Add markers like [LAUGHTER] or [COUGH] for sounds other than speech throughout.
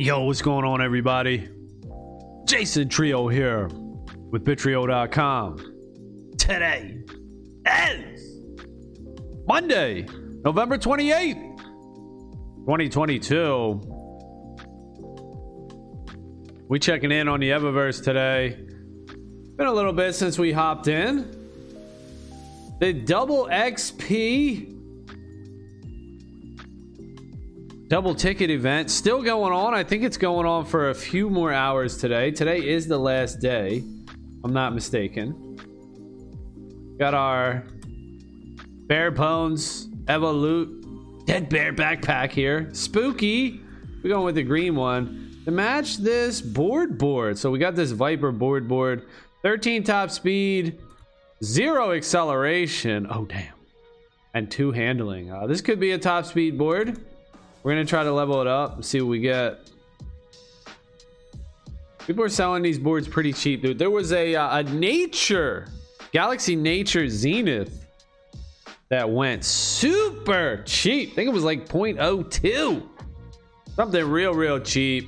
Yo, what's going on, everybody? Jason Trio here with Bitrio.com. Today is Monday, November 28th, 2022. We checking in on the Evaverse today. Been a little bit since we hopped in. The double XP double ticket event still going on. I think it's going on for a few more hours today. Today is the last day. I'm not mistaken. Got our Bare Bones Evolute Dead Bear backpack here. Spooky. We're going with the green one to match this board board. So we got this Viper board board. 13 top speed, zero acceleration. Oh, damn. And two handling. Uh, this could be a top speed board. We're gonna try to level it up and see what we get. People are selling these boards pretty cheap, dude. There was a uh, a Nature Galaxy Nature Zenith that went super cheap. I think it was like 0.02. Something real, real cheap.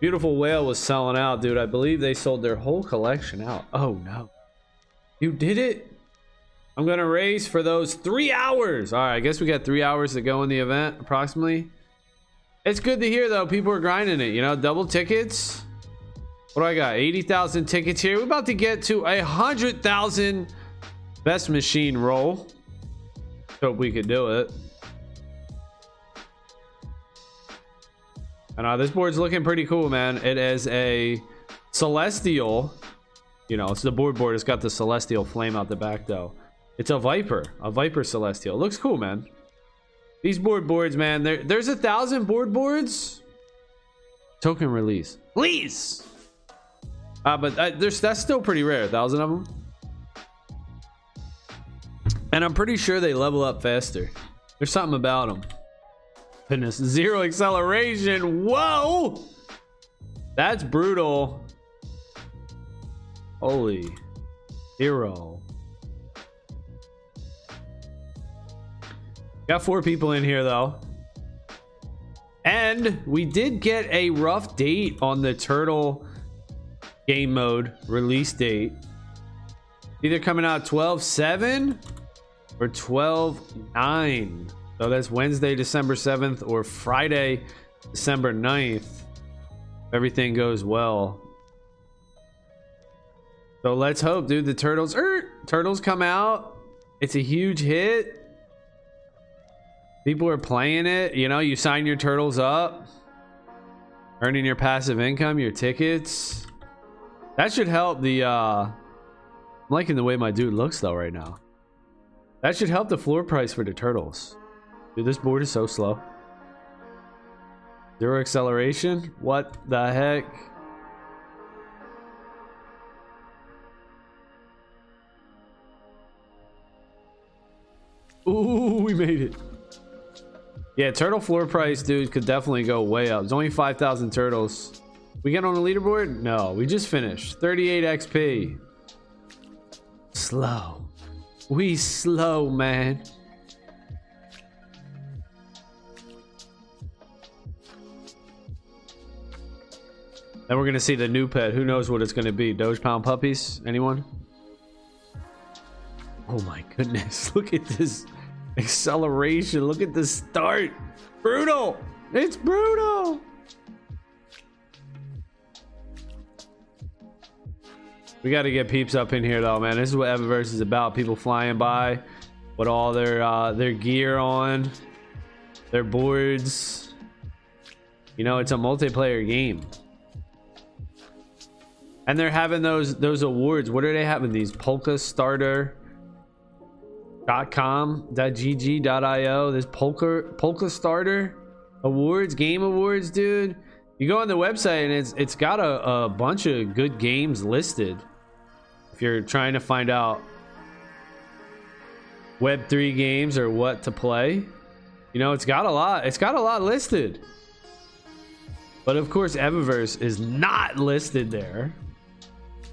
Beautiful Whale was selling out, dude. I believe they sold their whole collection out. Oh no. You did it? I'm gonna race for those three hours. All right, I guess we got three hours to go in the event, approximately. It's good to hear though. People are grinding it. You know, double tickets. What do I got? 80,000 tickets here. We're about to get to a hundred thousand best machine roll. Hope we could do it. And uh, this board's looking pretty cool, man. It is a celestial. You know, it's the board board. It's got the celestial flame out the back though. It's a Viper, a Viper Celestial. Looks cool, man. These board boards, man. There, there's a thousand board boards. Token release, please. Uh, but uh, there's that's still pretty rare. A thousand of them. And I'm pretty sure they level up faster. There's something about them. Goodness, zero acceleration. Whoa, that's brutal. Holy hero. Got four people in here though. And we did get a rough date on the turtle game mode release date. Either coming out 12 7 or 12 9. So that's Wednesday, December 7th, or Friday, December 9th. If everything goes well. So let's hope, dude. The turtles, er, turtles come out. It's a huge hit. People are playing it. You know, you sign your turtles up, earning your passive income, your tickets. That should help the. uh I'm liking the way my dude looks though right now. That should help the floor price for the turtles. Dude, this board is so slow. Zero acceleration? What the heck? Ooh, we made it. Yeah, turtle floor price, dude, could definitely go way up. There's only 5,000 turtles. We get on the leaderboard? No, we just finished. 38 XP. Slow. We slow, man. Then we're gonna see the new pet. Who knows what it's gonna be? Doge Pound puppies? Anyone? Oh my goodness! [LAUGHS] Look at this acceleration. Look at the start. Brutal. It's brutal. We got to get peeps up in here though, man. This is what Evaverse is about. People flying by with all their uh, their gear on, their boards. You know, it's a multiplayer game. And they're having those those awards. What are they having? These Polkastarter .com, .gg, .io, this polka Polkastarter awards, game awards, dude. You go on the website and it's it's got a, a bunch of good games listed. If you're trying to find out Web3 games or what to play, you know, it's got a lot. It's got a lot listed. But of course, Evaverse is not listed there.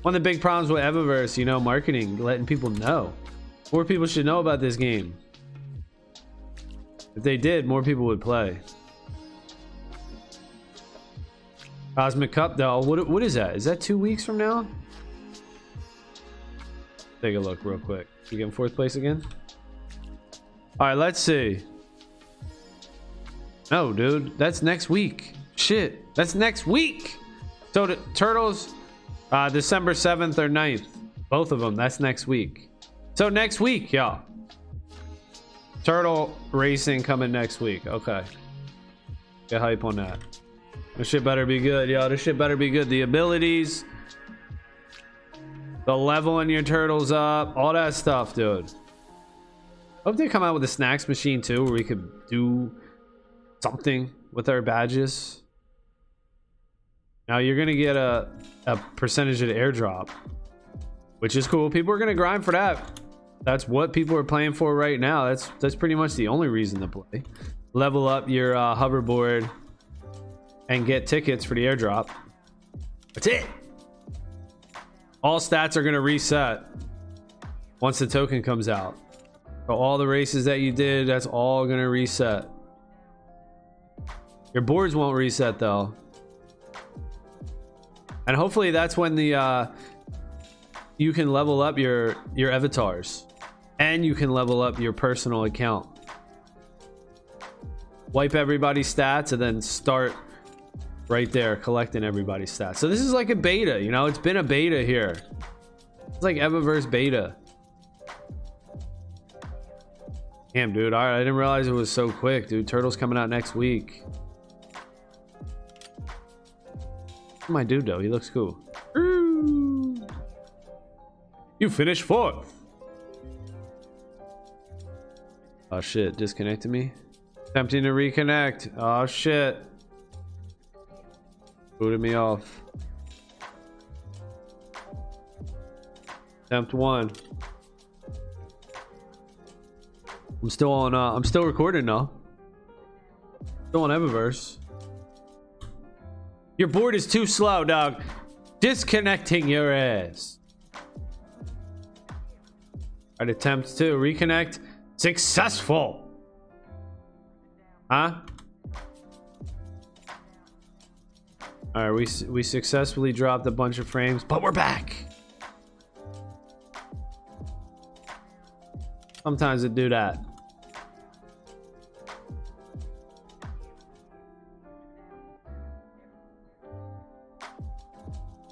One of the big problems with Evaverse, you know, marketing, letting people know. More people should know about this game. If they did, more people would play. Cosmic Cup though. What what is that? Is that two weeks from now? Take a look real quick. You get in fourth place again? All right, let's see. No, dude, that's next week. Shit, that's next week. So Turtles, uh, December 7th or 9th. Both of them, that's next week. So next week, y'all. Turtle racing coming next week. Okay. Get hype on that. This shit better be good, y'all. This shit better be good. The abilities, the leveling your turtles up, all that stuff, dude. Hope they come out with a snacks machine too, where we could do something with our badges. Now you're gonna get a a percentage of the airdrop, which is cool. People are gonna grind for that. That's what people are playing for right now. That's that's pretty much the only reason to play. Level up your uh, hoverboard and get tickets for the airdrop. That's it. All stats are gonna reset once the token comes out. So all the races that you did, that's all gonna reset. Your boards won't reset though. And hopefully that's when the uh you can level up your your avatars and you can level up your personal account. Wipe everybody's stats and then start right there collecting everybody's stats. So this is like a beta, you know, it's been a beta here. It's like Evaverse beta. Damn, dude. All right, I didn't realize it was so quick, dude. Turtle's coming out next week. My dude, though, he looks cool. You finished fourth. Oh shit, disconnected me. Attempting to reconnect. Oh shit. Booted me off. Attempt one. I'm still on. Uh, I'm still recording now. Still on Evaverse. Your board is too slow, dog. Disconnecting your ass. I'd attempt to reconnect. Successful. Huh? All right, we we successfully dropped a bunch of frames, but we're back. Sometimes it do that.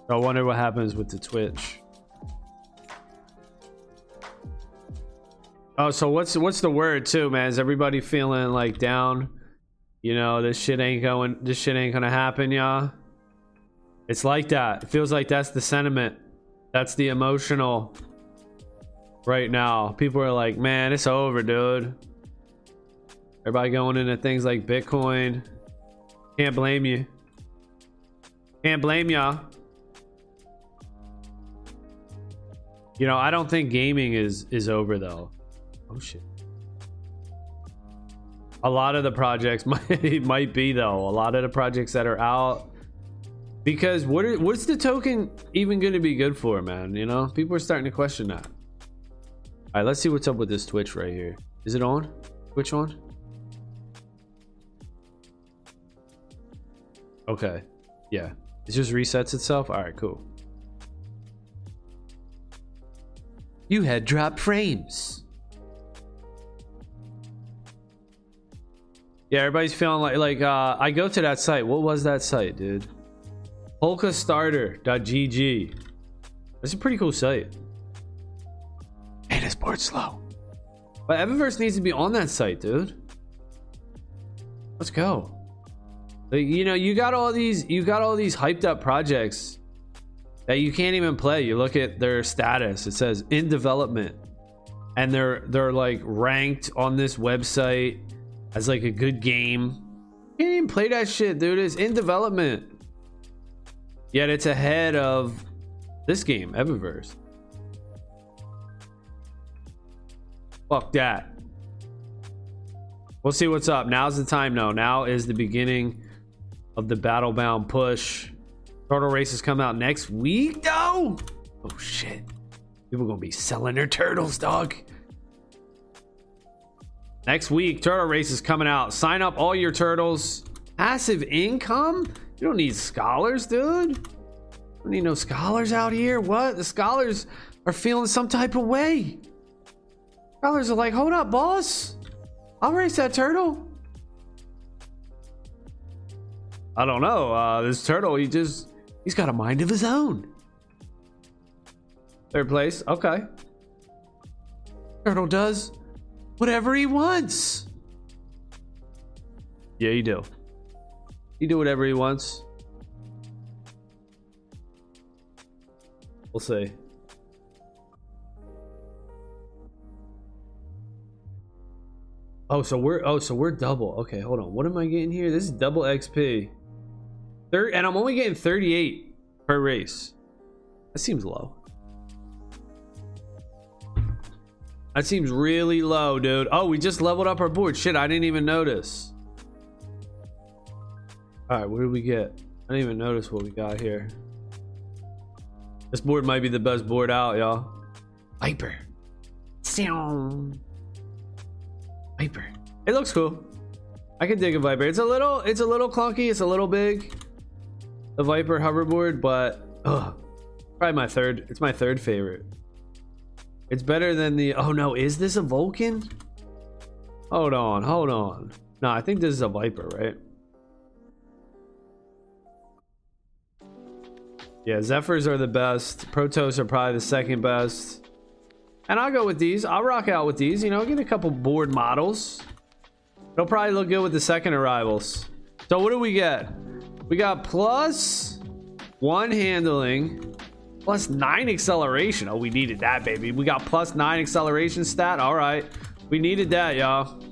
I wonder what happens with the Twitch. Oh, so what's what's the word too, man? Is everybody feeling like down? You know, this shit ain't going. This shit ain't gonna happen, y'all. It's like that. It feels like that's the sentiment. That's the emotional. Right now, people are like, "Man, it's over, dude." Everybody going into things like Bitcoin. Can't blame you. Can't blame y'all. You know, I don't think gaming is is over though. Oh shit. A lot of the projects [LAUGHS] might might be though. A lot of the projects that are out because what are, what's the token even going to be good for, man? You know, people are starting to question that. All right, let's see what's up with this Twitch right here. Is it on? Twitch on? Okay. Yeah. It just resets itself. All right, cool. You had dropped frames. Yeah, everybody's feeling like like uh I go to that site. What was that site, dude? Polkastarter.gg. That's a pretty cool site. And it's board slow. But Evaverse needs to be on that site, dude. Let's go. Like, you know, you got all these you got all these hyped up projects that you can't even play. You look at their status; it says in development, and they're they're like ranked on this website as like a good game. You can't even play that shit, dude. It's in development, yet it's ahead of this game, Evaverse. Fuck that. We'll see what's up. Now's the time, though. Now is the beginning of the Battlebound push. Turtle races come out next week, though. Oh shit! People gonna be selling their turtles, dog. Next week, turtle races coming out. Sign up all your turtles. Passive income? You don't need scholars, dude. Don't need no scholars out here. What? The scholars are feeling some type of way. Scholars are like, hold up, boss. I'll race that turtle. I don't know. Uh, this turtle, he just, he's got a mind of his own. Third place. Okay. Turtle does whatever he wants. Yeah, you do. You do whatever he wants. We'll see. Oh, so we're oh, so we're double. Okay, hold on. What am I getting here? This is double XP. Third, and I'm only getting 38 per race. That seems low. That seems really low, dude. Oh, we just leveled up our board. Shit, I didn't even notice. All right, what did we get? I didn't even notice what we got here. This board might be the best board out, y'all. Viper. Viper. It looks cool. I can dig a Viper. It's a little, it's a little clunky. It's a little big. The Viper hoverboard, but ugh, probably my third. It's my third favorite. It's better than the. Oh no, is this a Vulcan? Hold on, hold on. No, I think this is a Viper, right? Yeah, Zephyrs are the best. Protos are probably the second best. And I'll go with these. I'll rock out with these. You know, get a couple board models. It'll probably look good with the second arrivals. So what do we get? We got plus one handling, plus nine acceleration. Oh, we needed that, baby. We got plus nine acceleration stat. All right. We needed that, y'all.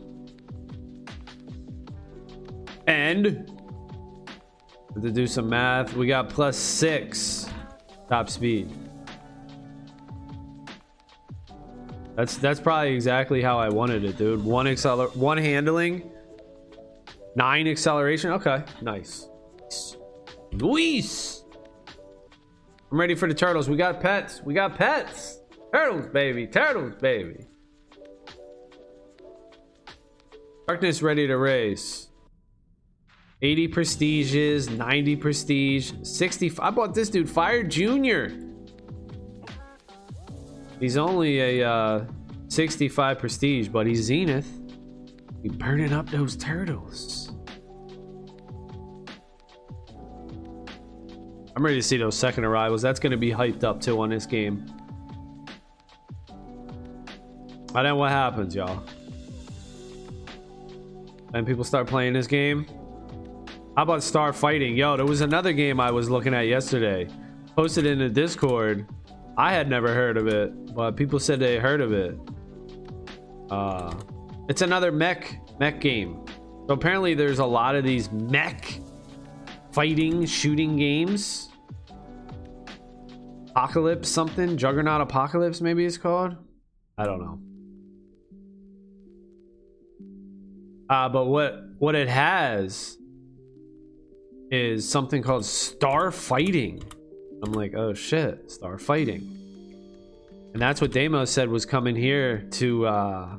And to do some math, we got plus six top speed. That's that's probably exactly how I wanted it, dude. One acceler, one handling, nine acceleration. Okay, nice. Luis, I'm ready for the turtles. We got pets. We got pets. Turtles, baby. Turtles, baby. Darkness ready to race. 80 prestiges, 90 prestige, 60. I bought this dude, Fire Junior. He's only a uh, 65 prestige, but he's Zenith. He's burning up those turtles. I'm ready to see those second arrivals. That's going to be hyped up too on this game. I don't know what happens, y'all. And people start playing this game. How about Star Fighting? Yo, there was another game I was looking at yesterday. Posted in the Discord. I had never heard of it, but people said they heard of it. Uh, it's another mech mech game. So apparently there's a lot of these mech fighting shooting games. Apocalypse something, Juggernaut Apocalypse maybe it's called. I don't know. Uh, but what what it has is something called Star Fighting. I'm like, oh shit, Star Fighting. And that's what Damo said was coming here to uh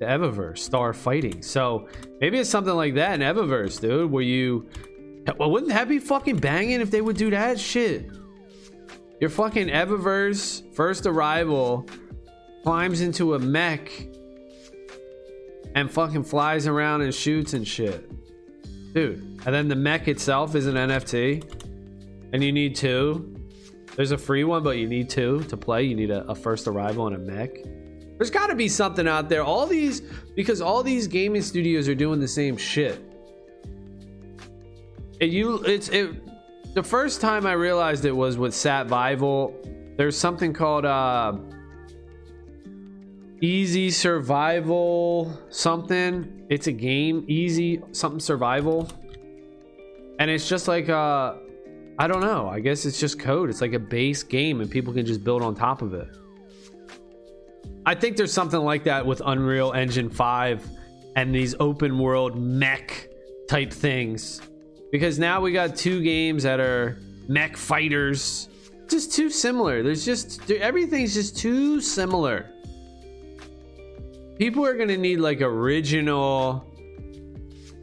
the Evaverse, Star Fighting. So maybe it's something like that in Evaverse, dude, where you well, wouldn't that be fucking banging if they would do that shit? Your fucking Evaverse first arrival climbs into a mech and fucking flies around and shoots and shit. Dude, and then the mech itself is an NFT, and you need two. There's a free one, but you need two to play. You need a, a first arrival and a mech. There's got to be something out there. All these, because all these gaming studios are doing the same shit. It, you, it's it. The first time I realized it was with Satvival. There's something called uh, Easy Survival something. It's a game, Easy something survival. And it's just like uh I don't know. I guess it's just code. It's like a base game and people can just build on top of it. I think there's something like that with Unreal Engine 5 and these open world mech type things. Because now we got two games that are mech fighters. Just too similar. There's just everything's just too similar people are gonna need like original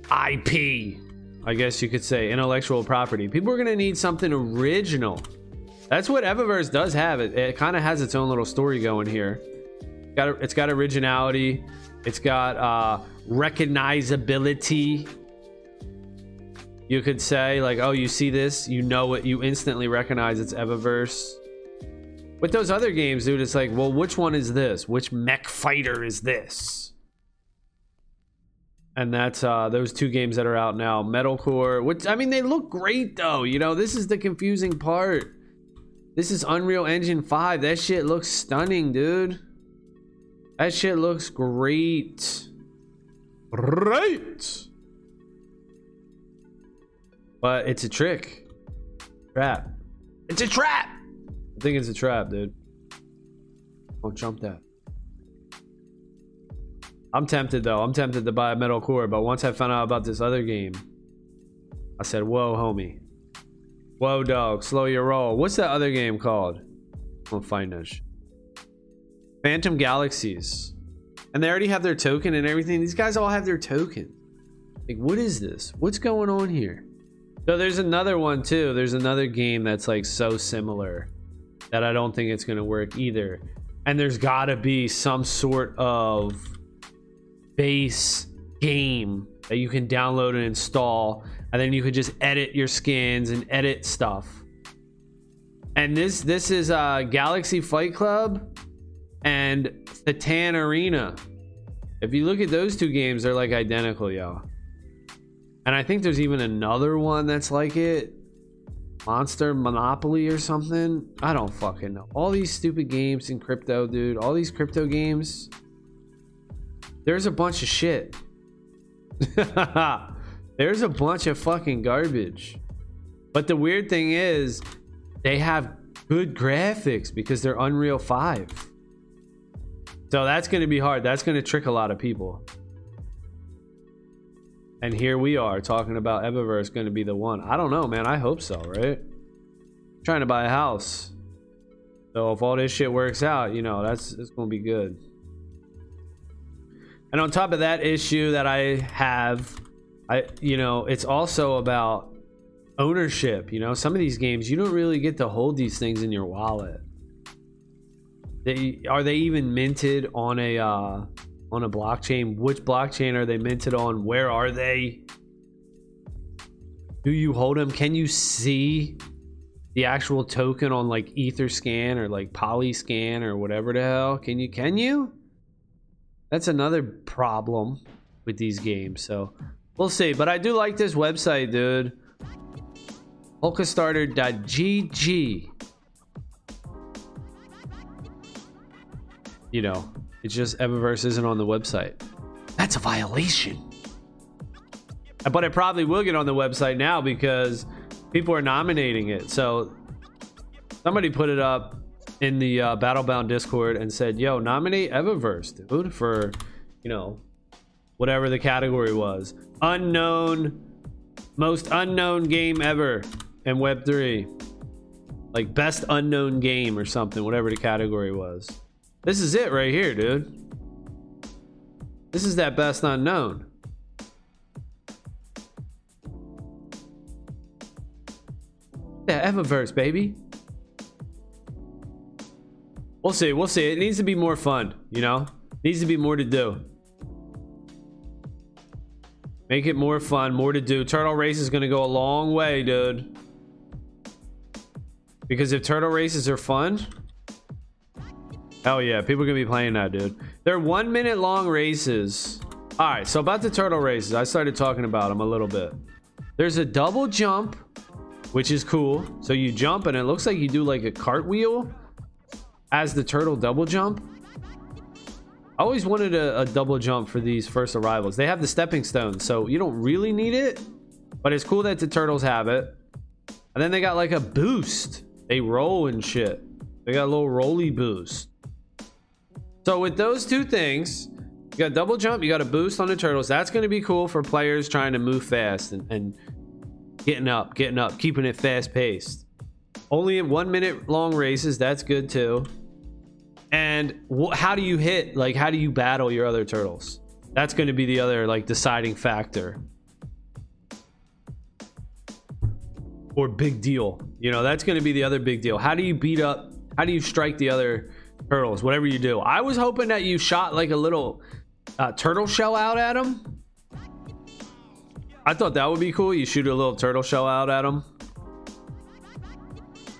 IP. I guess you could say, intellectual property. People are to need something original. That's what Evaverse does have. It, it kind of has its own little story going here. Got it's got originality. It's got uh, recognizability. You could say like, oh, you see this, you know it, you instantly recognize it's Evaverse. With those other games, dude, it's like, well, which one is this? Which mech fighter is this? And that's uh those two games that are out now. Metalcore, which I mean they look great though. You know, this is the confusing part. This is Unreal Engine 5. That shit looks stunning, dude. That shit looks great. Right. But it's a trick. Trap. It's a trap. I think it's a trap, dude. Don't jump that. I'm tempted though. I'm tempted to buy a metal core, but once I found out about this other game, I said, "Whoa, homie. Whoa, dog. Slow your roll." What's that other game called? I'll find this. Phantom Galaxies. And they already have their token and everything. These guys all have their token. Like, what is this? What's going on here? So there's another one too. There's another game that's like so similar that I don't think it's gonna work either. And there's gotta be some sort of base game that you can download and install, and then you can just edit your skins and edit stuff. And this this is uh Galaxy Fight Club and Titan Arena. If you look at those two games, they're like identical, y'all. And I think there's even another one that's like it. Monster Monopoly or something. I don't fucking know. All these stupid games in crypto, dude. All these crypto games. There's a bunch of shit. [LAUGHS] there's a bunch of fucking garbage. But the weird thing is, they have good graphics because they're Unreal 5. So that's going to be hard. That's going to trick a lot of people. And here we are talking about Evaverse going to be the one. I don't know, man. I hope so, right? I'm trying to buy a house. So if all this shit works out, you know, that's it's going to be good. And on top of that issue that I have, I you know, it's also about ownership, you know. Some of these games you don't really get to hold these things in your wallet. They are they even minted on a uh on a blockchain. Which blockchain are they minted on? Where are they? Do you hold them? Can you see the actual token on like Etherscan or like Polyscan or whatever the hell? Can you? Can you? That's another problem with these games. So we'll see. But I do like this website, dude. Polkastarter.gg. You know, it's just Evaverse isn't on the website. That's a violation. But it probably will get on the website now because people are nominating it. So somebody put it up in the uh, Battlebound Discord and said, "Yo, nominate Evaverse, dude, for you know whatever the category was, unknown, most unknown game ever in Web three, like best unknown game or something, whatever the category was." This is it right here, dude. This is that best unknown. Yeah, Evaverse, baby. We'll see. We'll see. It needs to be more fun, you know? Needs to be more to do. Make it more fun, more to do. Turtle Race is going to go a long way, dude. Because if turtle races are fun, Hell yeah, people gonna be playing that, dude. They're one minute long races. All right, so about the turtle races, I started talking about them a little bit. There's a double jump, which is cool. So you jump and it looks like you do like a cartwheel as the turtle double jump. I always wanted a, a double jump for these first arrivals. They have the stepping stones, so you don't really need it, but it's cool that the turtles have it. And then they got like a boost. They roll and shit. They got a little rolly boost. So with those two things, you got double jump, you got a boost on the turtles. That's going to be cool for players trying to move fast and, and getting up, getting up, keeping it fast paced. Only in one minute long races, that's good too. And wh- how do you hit? Like, how do you battle your other turtles? That's going to be the other like deciding factor. or big deal. You know, that's going to be the other big deal. How do you beat up? How do you strike the other turtles? Whatever you do. I was hoping that you shot like a little uh, turtle shell out at him. I thought that would be cool. You shoot a little turtle shell out at him.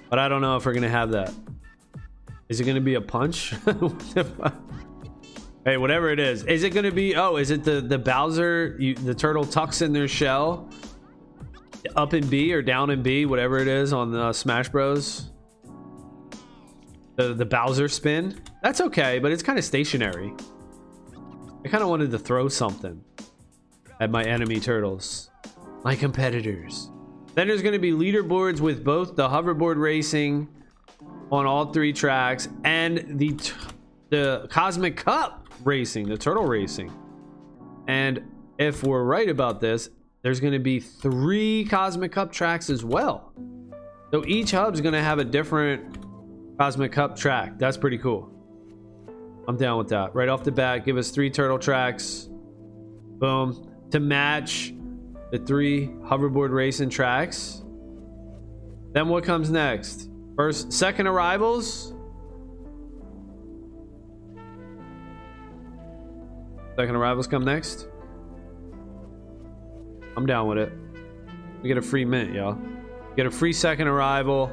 But I don't know if we're going to have that. Is it going to be a punch? [LAUGHS] hey, whatever it is. Is it going to be... Oh, is it the, the Bowser... You, the turtle tucks in their shell? Up in B or down in B? Whatever it is on the Smash Bros. The, the Bowser spin? That's okay, but it's kind of stationary. I kind of wanted to throw something at my enemy turtles. My competitors. Then there's going to be leaderboards with both the hoverboard racing on all three tracks and the the Cosmic Cup racing, the turtle racing. And if we're right about this, there's going to be three Cosmic Cup tracks as well. So each hub's going to have a different Cosmic Cup track. That's pretty cool. I'm down with that. Right off the bat, give us three turtle tracks. Boom. To match the three hoverboard racing tracks. Then what comes next? First, second arrivals. Second arrivals come next. I'm down with it. We get a free mint, y'all. Get a free second arrival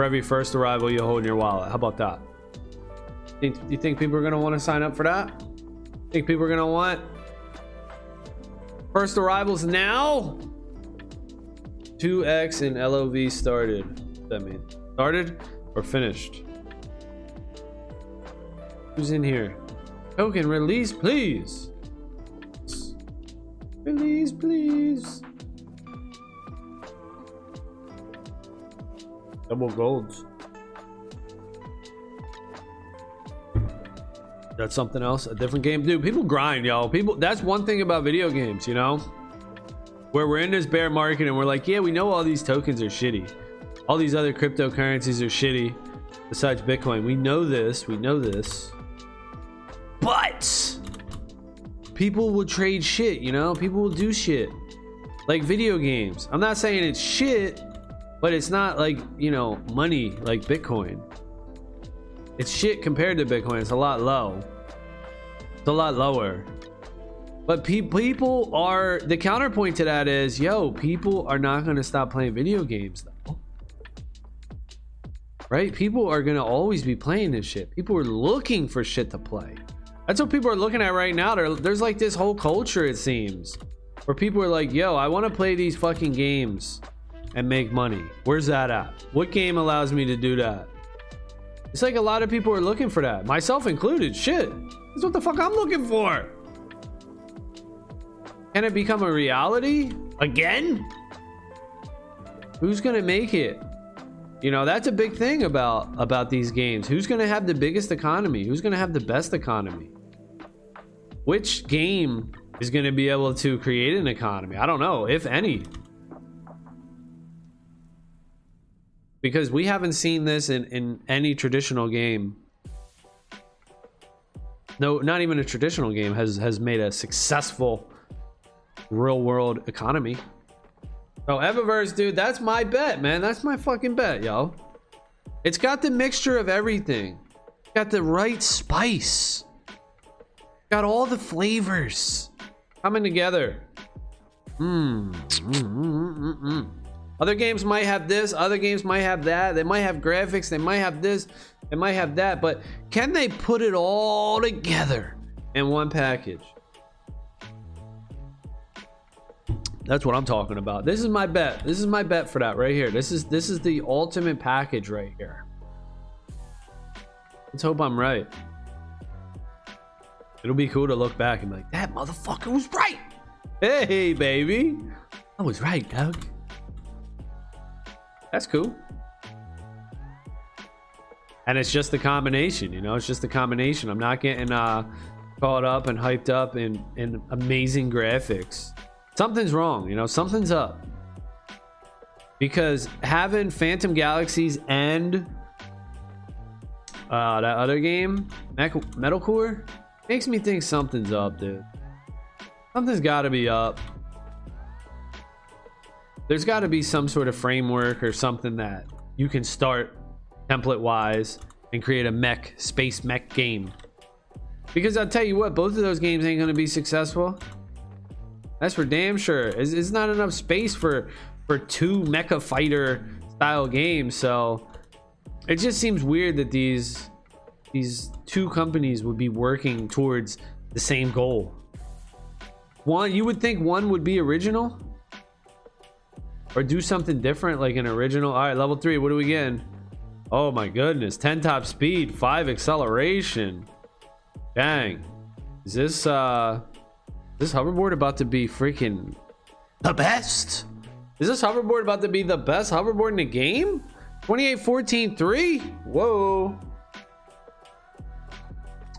for every first arrival you hold in your wallet. How about that? Think, you think people are gonna want to sign up for that? Think people are gonna want first arrivals now? 2x and LOV started. What that mean? Started or finished? Who's in here? Token release, please. Release, please. Double golds. That's something else, a different game. Dude, people grind, y'all. People that's one thing about video games, you know? Where we're in this bear market and we're like, yeah, we know all these tokens are shitty. All these other cryptocurrencies are shitty besides Bitcoin. We know this, we know this. But people will trade shit, you know? People will do shit. Like video games. I'm not saying it's shit, but it's not like, you know, money like Bitcoin. It's shit compared to Bitcoin. It's a lot low. It's a lot lower. But pe- people are the counterpoint to that is, yo, people are not going to stop playing video games though. Right? People are going to always be playing this shit. People are looking for shit to play. That's what people are looking at right now. There's like this whole culture, it seems, where people are like, yo, I want to play these fucking games and make money. Where's that at? What game allows me to do that? It's like a lot of people are looking for that, myself included. Shit, that's what the fuck I'm looking for. Can it become a reality again? Who's gonna make it? You know, that's a big thing about about these games. Who's gonna have the biggest economy? Who's gonna have the best economy? Which game is gonna be able to create an economy? I don't know, if any. Because we haven't seen this in, in any traditional game. No not even a traditional game has has made a successful real world economy. Oh evaverse dude that's my bet man. That's my fucking bet yo it's got the mixture of everything. Got the right spice. Got all the flavors coming together. Mmm mm, mm, mm, mm. Other games might have this, other games might have that. They might have graphics, they might have this, they might have that, but can they put it all together in one package? That's what I'm talking about. This is my bet. This is my bet for that right here. This is this is the ultimate package right here. Let's hope I'm right. It'll be cool to look back and be like, that motherfucker was right. Hey, baby. I was right, Doug. That's cool. And it's just the combination, you know, it's just the combination. I'm not getting uh, caught up and hyped up in, in amazing graphics. Something's wrong, you know, something's up. Because having Phantom Galaxies and uh, that other game, Metal Core, makes me think something's up, dude. Something's got to be up. There's got to be some sort of framework or something that you can start template wise and create a mech space mech game. Because I'll tell you what, both of those games ain't gonna be successful. That's for damn sure. It's, it's not enough space for for two mecha fighter style games. So it just seems weird that these these two companies would be working towards the same goal. One, you would think one would be original or do something different like an original. All right, level three. What are we getting? Oh my goodness, 10 top speed, 5 acceleration. Dang. Is this uh is this hoverboard about to be freaking the best? Is this hoverboard about to be the best hoverboard in the game? 28 14 3? Whoa.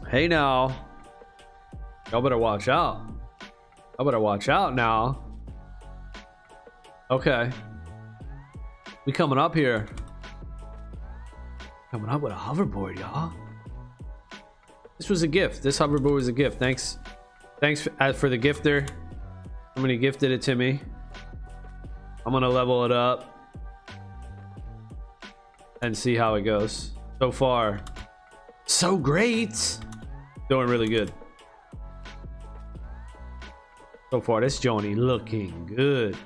Hey now. Y'all better watch out. Y'all better watch out now. Okay. We coming up here. Coming up with a hoverboard, y'all. This was a gift. This hoverboard was a gift. Thanks. Thanks for, uh, for the gifter. Somebody gifted it to me. I'm gonna level it up and see how it goes. So far, so great. Doing really good. So far, this Johnny looking good.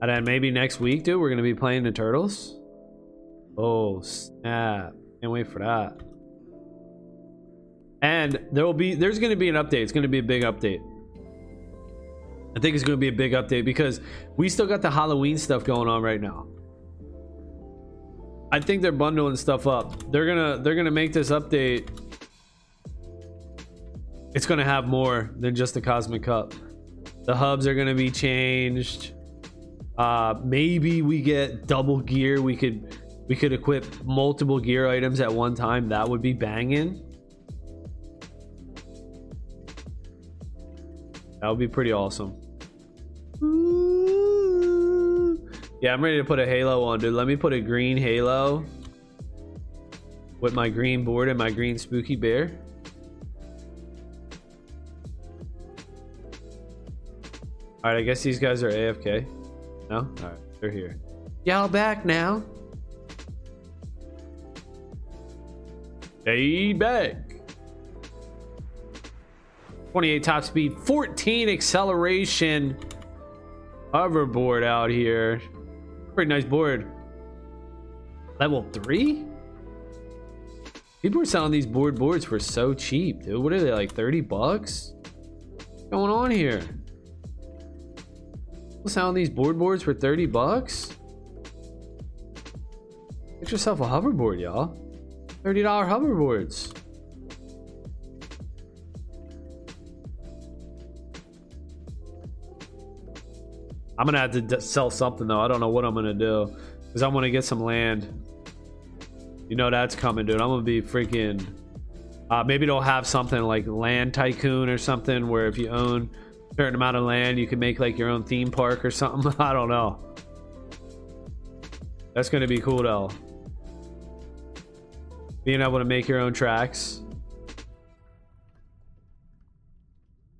And then maybe next week, dude, we're gonna be playing the turtles. Oh snap! Can't wait for that. And there will be there's gonna be an update. It's gonna be a big update. I think it's gonna be a big update because we still got the Halloween stuff going on right now. I think they're bundling stuff up. They're gonna they're gonna make this update. It's gonna have more than just the Cosmic Cup. The hubs are gonna be changed. Uh, maybe we get double gear. We could we could equip multiple gear items at one time. That would be banging. That would be pretty awesome. Yeah, I'm ready to put a halo on, dude. Let me put a green halo with my green board and my green spooky bear. All right, I guess these guys are AFK. No? Alright, they're here. Y'all back now? Hey, back. 28 top speed, 14 acceleration. Hoverboard out here. Pretty nice board. Level 3? People are selling these board boards for so cheap, dude. What are they, like 30 bucks? What's going on here? Selling these board boards for 30 bucks? Get yourself a hoverboard, y'all. $30 hoverboards. I'm gonna have to sell something though. I don't know what I'm gonna do because I'm gonna get some land. You know that's coming, dude. I'm gonna be freaking. Uh, maybe they'll have something like Land Tycoon or something where if you own certain amount of land, you can make like your own theme park or something. [LAUGHS] I don't know. That's to be cool though. Being able to make your own tracks.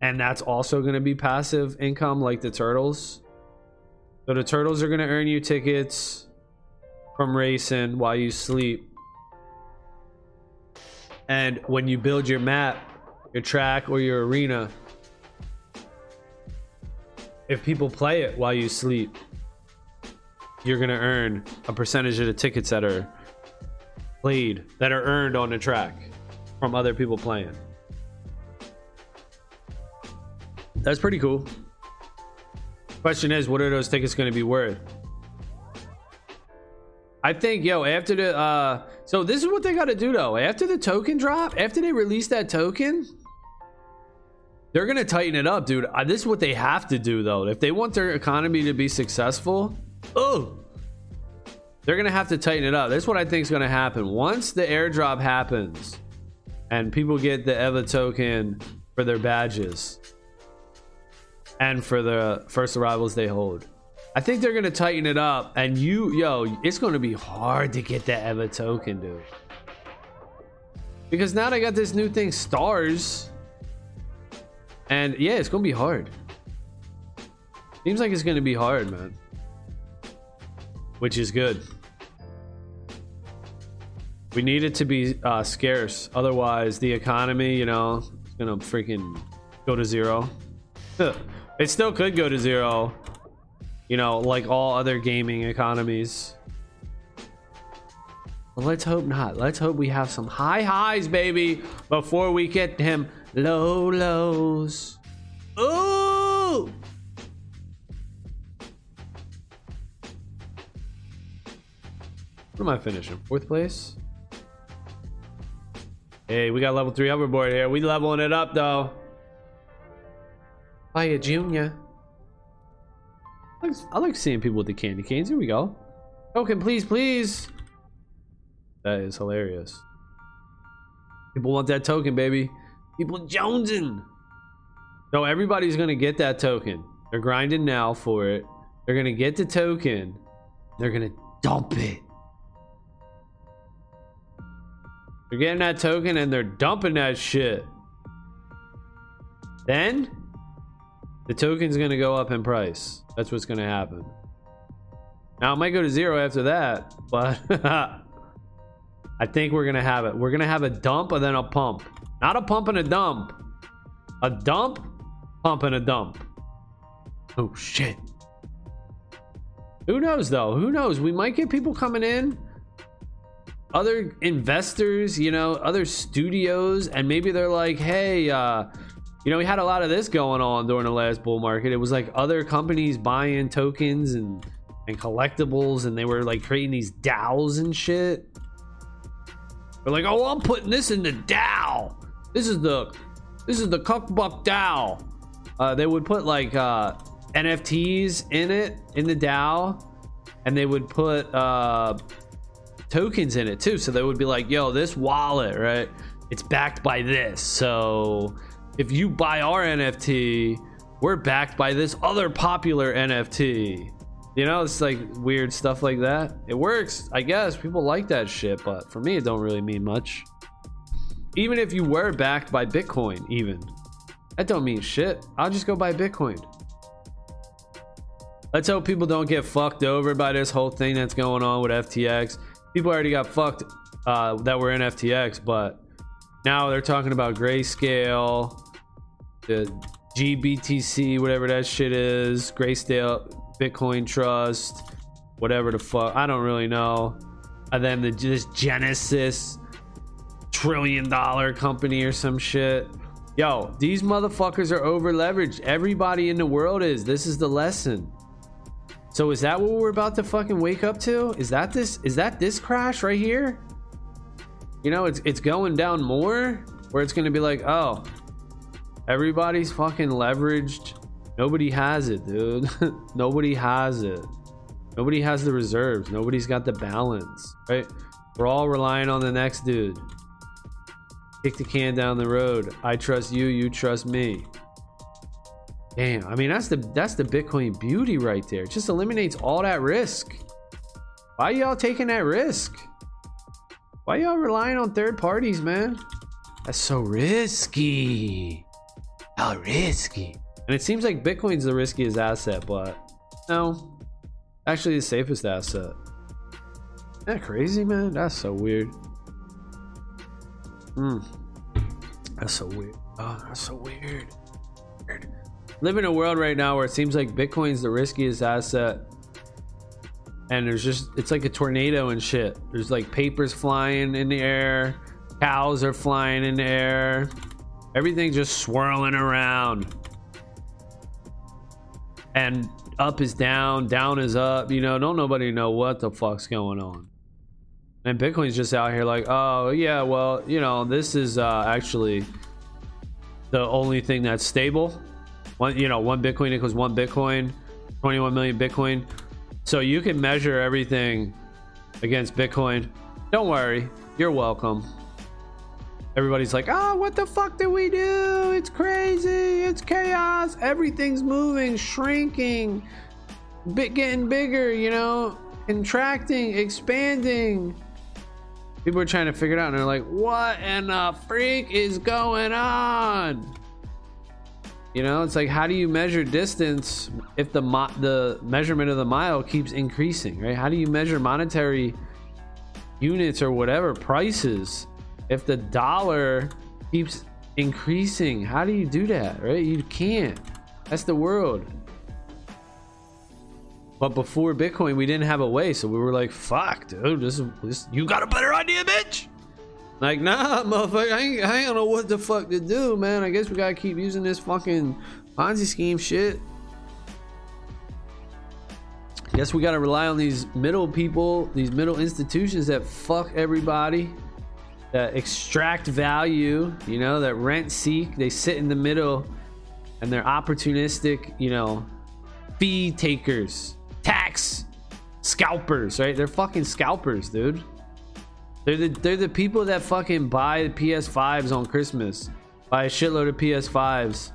And that's also to be passive income like the turtles. So the turtles are to earn you tickets from racing while you sleep. And when you build your map, your track, or your arena, if people play it while you sleep, you're gonna earn a percentage of the tickets that are played that are earned on the track from other people playing. That's pretty cool. Question is, what are those tickets to be worth? I think, yo, after the, uh, so this is what they got to do though. After the token drop, after they release that token, they're gonna tighten it up, dude. Uh, this is what they have to do, though. If they want their economy to be successful, oh, they're gonna have to tighten it up. That's what I think is gonna happen. Once the airdrop happens, and people get the EVA token for their badges and for the first arrivals they hold. I think they're gonna tighten it up, and you, yo, it's gonna be hard to get that EVA token, dude. Because now they got this new thing, stars. And yeah, it's gonna be hard. Seems like it's gonna be hard, man. Which is good. We need it to be uh, scarce, otherwise the economy, you know, is gonna freaking go to zero. [LAUGHS] it still could go to zero, you know, like all other gaming economies. Let's hope not. Let's hope we have some high highs, baby, before we get him low lows. Ooh! What am I finishing? Fourth place? Hey, we got level 3 hoverboard here. We leveling it up, though. Hiya, Junior. I like, I like seeing people with the candy canes. Here we go. Token, please, please. That is hilarious. People want that token, baby. People jonesing. No, everybody's gonna get that token. They're grinding now for it. They're gonna get the token. They're gonna dump it. They're getting that token and they're dumping that shit. Then the token's gonna go up in price. That's what's gonna happen. Now it might go to zero after that, but [LAUGHS] I think we're gonna have it. We're gonna have a dump and then a pump. Not a pump and a dump. A dump, pump and a dump. Oh shit. Who knows though? Who knows? We might get people coming in other investors, you know, other studios, and maybe they're like, hey, uh, you know, we had a lot of this going on during the last bull market. It was like other companies buying tokens and and collectibles, and they were like creating these DAOs and shit. They're like, oh, I'm putting this in the DAO. This is the this is the Cuckbuck DAO. Uh, they would put like uh, NFTs in it in the DAO, and they would put uh, tokens in it too. So they would be like, yo, this wallet, right? It's backed by this. So if you buy our NFT, we're backed by this other popular NFT. You know, it's like weird stuff like that. It works, I guess. People like that shit, but for me, it don't really mean much. Even if you were backed by Bitcoin, even that don't mean shit. I'll just go buy Bitcoin. Let's hope people don't get fucked over by this whole thing that's going on with FTX people already got fucked uh, that were in FTX, but now they're talking about grayscale, the GBTC, whatever that shit is, Grayscale, Bitcoin Trust, whatever the fuck. I don't really know. And then the, this Genesis trillion dollar company or some shit. Yo, these motherfuckers are over leveraged. Everybody in the world is. This is the lesson. So is that what we're about to fucking wake up to? Is that this is that this crash right here? You know, it's it's going down more where it's going to be like, "Oh, everybody's fucking leveraged. Nobody has it, dude. [LAUGHS] Nobody has it. Nobody has the reserves. Nobody's got the balance, right? We're all relying on the next dude. Kick the can down the road. I trust you, you trust me. Damn, I mean that's the that's the Bitcoin beauty right there. It just eliminates all that risk. Why y'all taking that risk? Why y'all relying on third parties, man? That's so risky. How risky. And it seems like Bitcoin's the riskiest asset, but no, actually the safest asset. Isn't that crazy, man? That's so weird. Hmm. That's so weird. Oh, that's so weird. weird live in a world right now where it seems like Bitcoin's the riskiest asset. And there's just, it's like a tornado and shit. There's like papers flying in the air, cows are flying in the air, everything's just swirling around. And up is down, down is up. You know, don't nobody know what the fuck's going on. And Bitcoin's just out here like, oh, yeah, well, you know, this is uh, actually the only thing that's stable one you know one bitcoin equals one bitcoin 21 million bitcoin so you can measure everything against bitcoin don't worry you're welcome everybody's like oh what the fuck did we do? It's crazy. It's chaos. Everything's moving shrinking bit getting bigger you know contracting expanding. People are trying to figure it out and they're like what in the freak is going on? You know, it's like how do you measure distance if the mo- the measurement of the mile keeps increasing, right? How do you measure monetary units or whatever prices if the dollar keeps increasing? How do you do that, right? You can't. That's the world. But before Bitcoin, we didn't have a way, so we were like, "Fuck, dude, this is this, you got a better idea, bitch." Like, nah, motherfucker, I, ain't, I don't know what the fuck to do, man. I guess we gotta keep using this fucking Ponzi scheme shit. I guess we gotta rely on these middle people, these middle institutions that fuck everybody, that extract value, you know, that rent seek. They sit in the middle and they're opportunistic, you know, fee takers tax scalpers, right? They're fucking scalpers, dude. They're the they're the people that fucking buy the PS5s on Christmas, buy a shitload of PS5s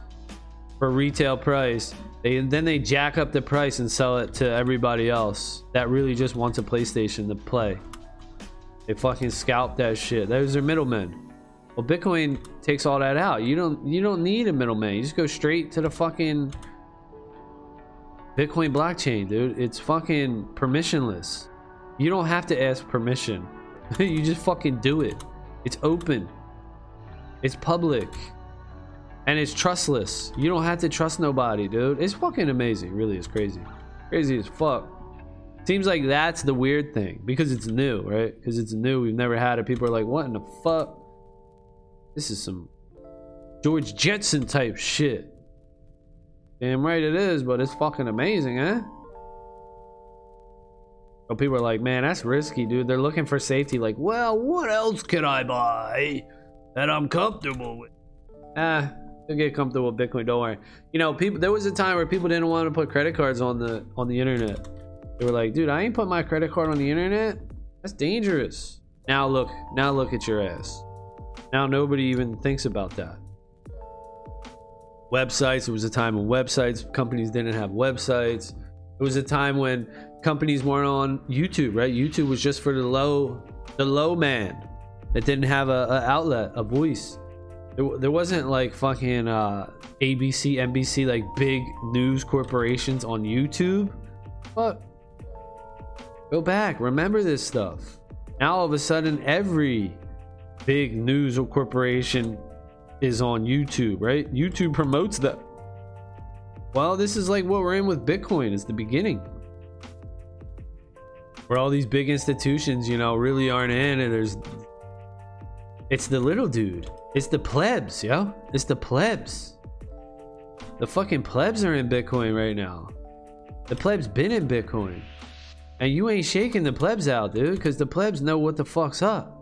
for retail price. They and then they jack up the price and sell it to everybody else that really just wants a PlayStation to play. They fucking scalp that shit. Those are middlemen. Well, Bitcoin takes all that out. You don't you don't need a middleman. You just go straight to the fucking Bitcoin blockchain, dude. It's fucking permissionless. You don't have to ask permission. [LAUGHS] you just fucking do it. It's open. It's public. And it's trustless. You don't have to trust nobody, dude. It's fucking amazing. really is crazy. Crazy as fuck. Seems like that's the weird thing because it's new, right? Because it's new. We've never had it. People are like, what in the fuck? This is some George Jetson type shit. Damn right it is, but it's fucking amazing, eh? So people are like, man, that's risky, dude. They're looking for safety. Like, well, what else can I buy that I'm comfortable with? Ah, you'll get comfortable with Bitcoin. Don't worry. You know, people. There was a time where people didn't want to put credit cards on the on the internet. They were like, dude, I ain't put my credit card on the internet. That's dangerous. Now look, now look at your ass. Now nobody even thinks about that websites. it was a time when websites, companies didn't have websites. It was a time when companies weren't on YouTube, right? YouTube was just for the low, the low man that didn't have a, a outlet, a voice. There, there wasn't like fucking uh, ABC, NBC, like big news corporations on YouTube. But go back, remember this stuff. Now all of a sudden, every big news or corporation is on YouTube, right? YouTube promotes that. Well, this is like what we're in with Bitcoin. It's the beginning. Where all these big institutions, you know, really aren't in, and there's. It's the little dude. It's the plebs, yo. It's the plebs. The fucking plebs are in Bitcoin right now. The plebs been in Bitcoin. And you ain't shaking the plebs out, dude, because the plebs know what the fuck's up.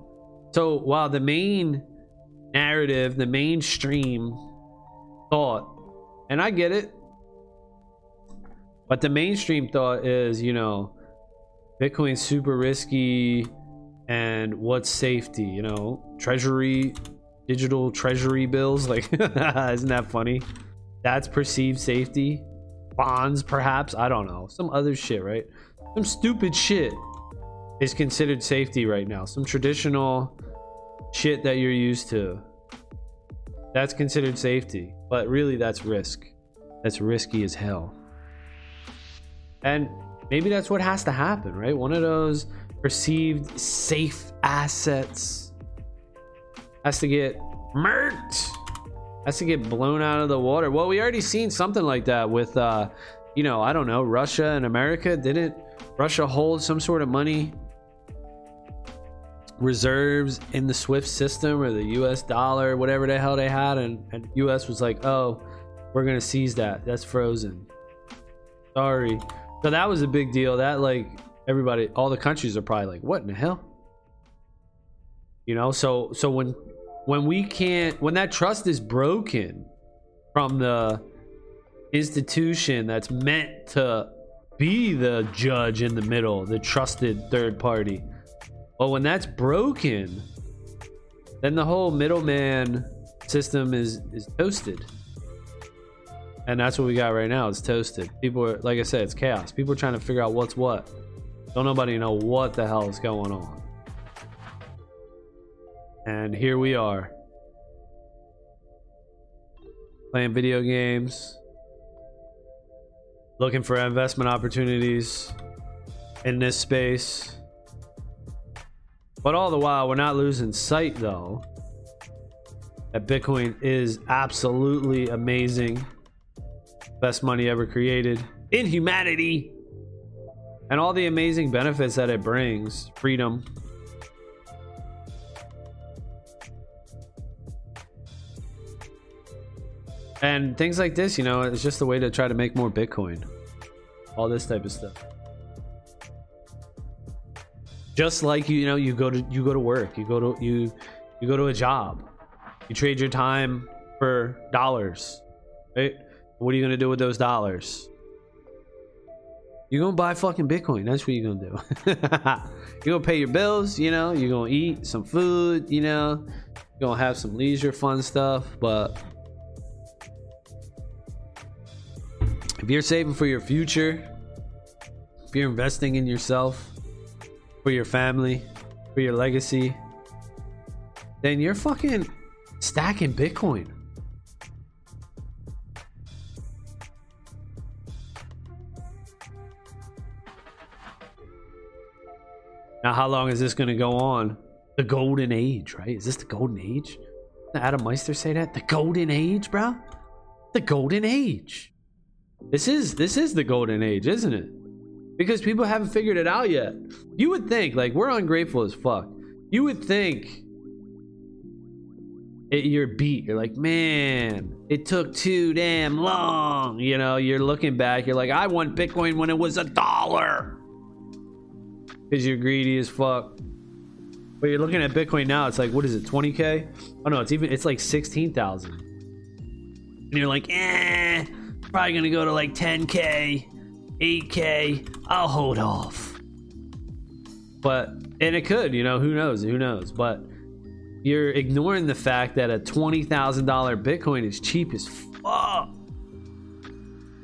So while the main narrative, the mainstream thought, and I get it, but the mainstream thought is, you know, Bitcoin's super risky and what's safety, you know, treasury, digital treasury bills. [LAUGHS] Like, isn't that funny? That's perceived safety. Bonds, perhaps. I don't know. Some other shit, right? Some stupid shit is considered safety right now. Some traditional shit that you're used to. That's considered safety, but really that's risk. That's risky as hell. And maybe that's what has to happen, right? One of those perceived safe assets has to get murked, has to get blown out of the water. Well, we already seen something like that with, uh, you know, I don't know, Russia and America. Didn't Russia holds some sort of money reserves in the Swift system or the US dollar, whatever the hell they had, and, and US was like, oh, we're gonna seize that. That's frozen. Sorry. So that was a big deal. That like everybody, all the countries are probably like, what in the hell? You know, so so when when we can't when that trust is broken from the institution that's meant to be the judge in the middle, the trusted third party But when that's broken, then the whole middleman system is is toasted. And that's what we got right now. It's toasted. People are like I said, it's chaos. People are trying to figure out what's what. Don't nobody know what the hell is going on. And here we are. playing video games, looking for investment opportunities in this space. But all the while, we're not losing sight though that Bitcoin is absolutely amazing. Best money ever created in humanity. And all the amazing benefits that it brings freedom, and things like this you know it's just a way to try to make more bitcoin. All this type of stuff. Just like you know you go to you go to work you go to you you go to a job you trade your time for dollars right? What are you gonna do with those dollars? You're gonna buy fucking bitcoin that's what you're gonna do. [LAUGHS] You're gonna pay your bills you know you're gonna eat some food you know you're gonna have some leisure fun stuff but if you're saving for your future if you're investing in yourself for your family, for your legacy, then you're fucking stacking Bitcoin. Now, how long is this going to go on? The golden age, right? Is this the golden age? Did Adam Meister say that? The golden age, bro? The golden age. This is this is the golden age, isn't it? because people haven't figured it out yet. You would think, like, we're ungrateful as fuck. You would think it, you're beat. You're like, man, it took too damn long. You know, you're looking back. You're like, I want Bitcoin when it was a dollar. Because you're greedy as fuck. But you're looking at Bitcoin now. It's like, what is it, 20k? Oh no, it's even. It's like 16,000. And you're like, eh, probably gonna go to like 10k. 8K, I'll hold off. But, and it could, you know, who knows? Who knows? But you're ignoring the fact that a $20,000 Bitcoin is cheap as fuck.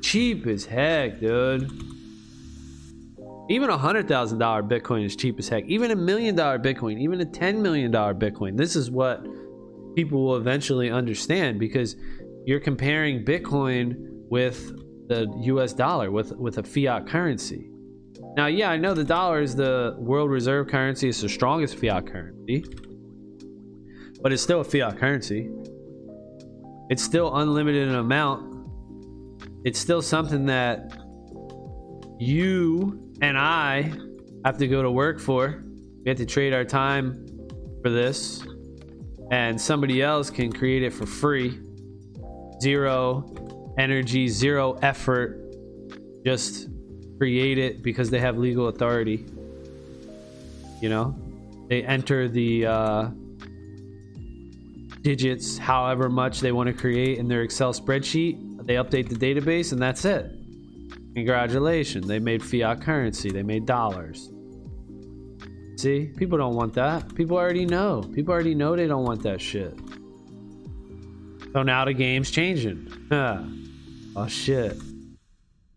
Cheap as heck, dude. Even a $100,000 Bitcoin is cheap as heck. Even a million dollar Bitcoin, even a $10 million Bitcoin. This is what people will eventually understand because you're comparing Bitcoin with the US dollar with with a fiat currency. Now, yeah, I know the dollar is the world reserve currency, it's the strongest fiat currency. But it's still a fiat currency. It's still unlimited in amount. It's still something that you and I have to go to work for. We have to trade our time for this. And somebody else can create it for free. Zero energy, zero effort. Just create it because they have legal authority. You know, they enter the uh, digits however much they want to create in their Excel spreadsheet. They update the database, and that's it. Congratulations, they made fiat currency, they made dollars. See, people don't want that. People already know. People already know they don't want that shit. So now the game's changing. Oh shit.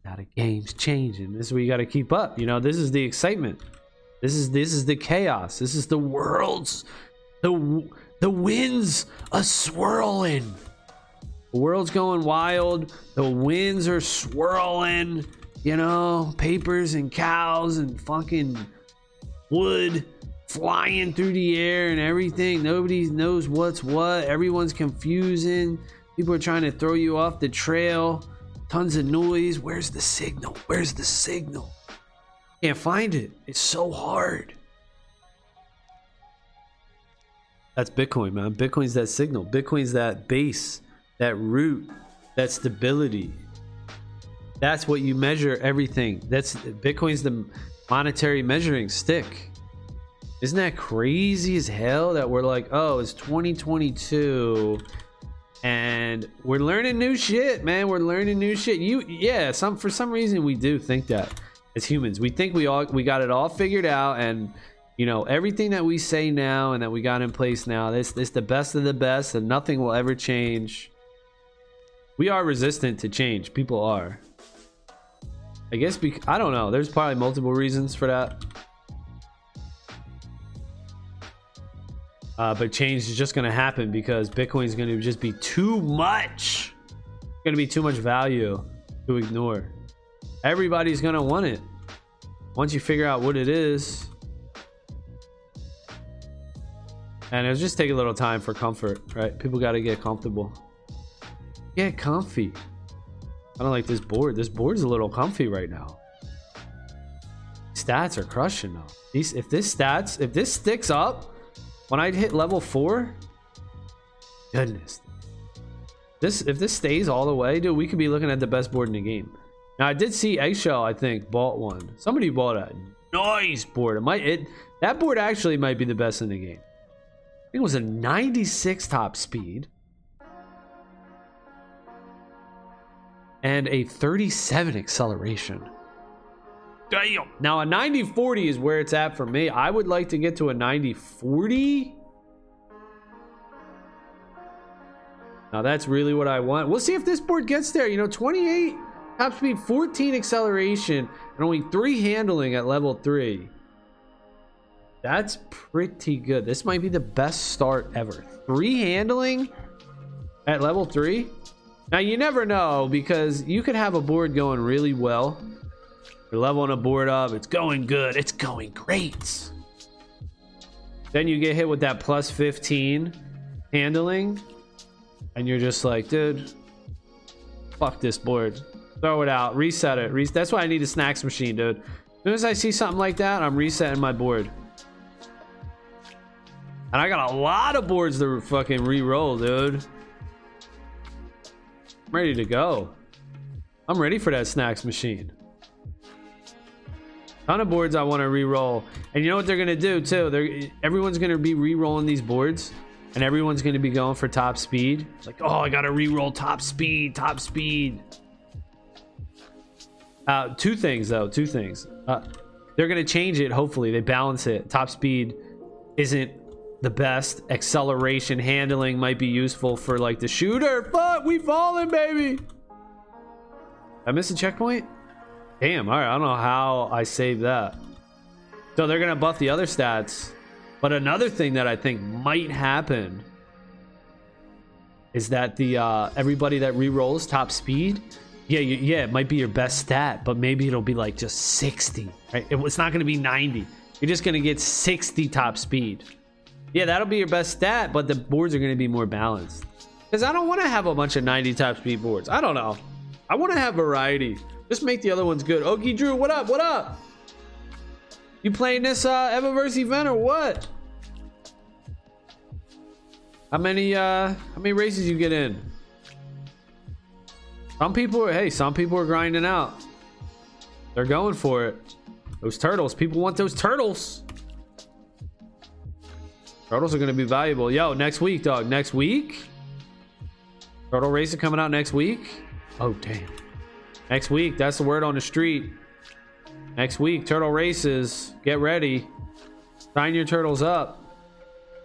Now the game's changing. This is where you got to keep up you know? This is the excitement. This is this is the chaos. This is the world's. The the winds are swirling. The world's going wild. The winds are swirling you know? Papers and cows and fucking wood flying through the air and everything. Nobody knows what's what. Everyone's confusing people are trying to throw you off the trail tons of noise. Where's the signal? Where's the signal? Can't find it. It's so hard. That's Bitcoin, man. Bitcoin's that signal. Bitcoin's that base, that root, that stability. That's what you measure everything. That's Bitcoin's the monetary measuring stick. Isn't that crazy as hell that we're like, oh, it's 2022 and we're learning new shit, man. We're learning new shit. You, yeah, some for some reason we do think that as humans, we think we all we got it all figured out, and you know everything that we say now and that we got in place now, this this the best of the best, and nothing will ever change. We are resistant to change. People are. I guess I don't know. There's probably multiple reasons for that. Uh, but change is just going to happen because Bitcoin is going to just be too much. going to be too much value to ignore. Everybody's going to want it. Once you figure out what it is, and it'll just take a little time for comfort, right? People got to get comfortable. Get comfy. I don't like this board. This board's a little comfy right now. Stats are crushing though. These, if this stats, if this sticks up, when I hit level four, goodness, this if this stays all the way, dude, we could be looking at the best board in the game. Now I did see Eggshell, I think, bought one. Somebody bought a nice board. It might it that board actually might be the best in the game. I think it was a 96 top speed. And a 37 acceleration. Damn. Now a 90-40 is where it's at for me. I would like to get to a 90-40. Now that's really what I want. We'll see if this board gets there. You know, 28 top speed, 14 acceleration, and only three handling at level three. That's pretty good. This might be the best start ever. Three handling at level three. Now you never know because you could have a board going really well. You're leveling a board up. It's going good. It's going great. Then you get hit with that plus 15 handling and you're just like, dude, fuck this board. Throw it out, reset it. Re That's why I need a snacks machine, dude. As soon as I see something like that, I'm resetting my board. And I got a lot of boards to fucking re-roll, dude. I'm ready to go. I'm ready for that snacks machine. Ton of boards I want to re-roll. And you know what they're gonna do too? They're everyone's gonna be re-rolling these boards and everyone's to be going for top speed. It's like, oh, I got to re-roll top speed, top speed. Uh, two things though, two things. Uh, they're to change it. Hopefully, they balance it. Top speed isn't the best. Acceleration handling might be useful for like the shooter. Fuck, we falling, baby. I missed a checkpoint. Damn. All right, I don't know how I saved that. So they're gonna buff the other stats. But another thing that I think might happen is that the uh, everybody that re-rolls top speed, yeah, you, yeah, it might be your best stat, but maybe it'll be like just 60, right? It, it's not to be 90. You're just to get 60 top speed. Yeah, that'll be your best stat, but the boards are to be more balanced. Because I don't want to have a bunch of 90 top speed boards. I don't know. I want to have variety. Just make the other ones good. Okie Drew, what up? What up? You playing this uh, Evaverse event or what? How many uh how many races you get in? Some people are hey, some people are grinding out. They're going for it. Those turtles, people want those turtles. Turtles are gonna be valuable. Yo, next week, dog. Next week? Turtle race coming out next week? Oh damn. Next week, that's the word on the street. Next week, turtle races. Get ready. Sign your turtles up.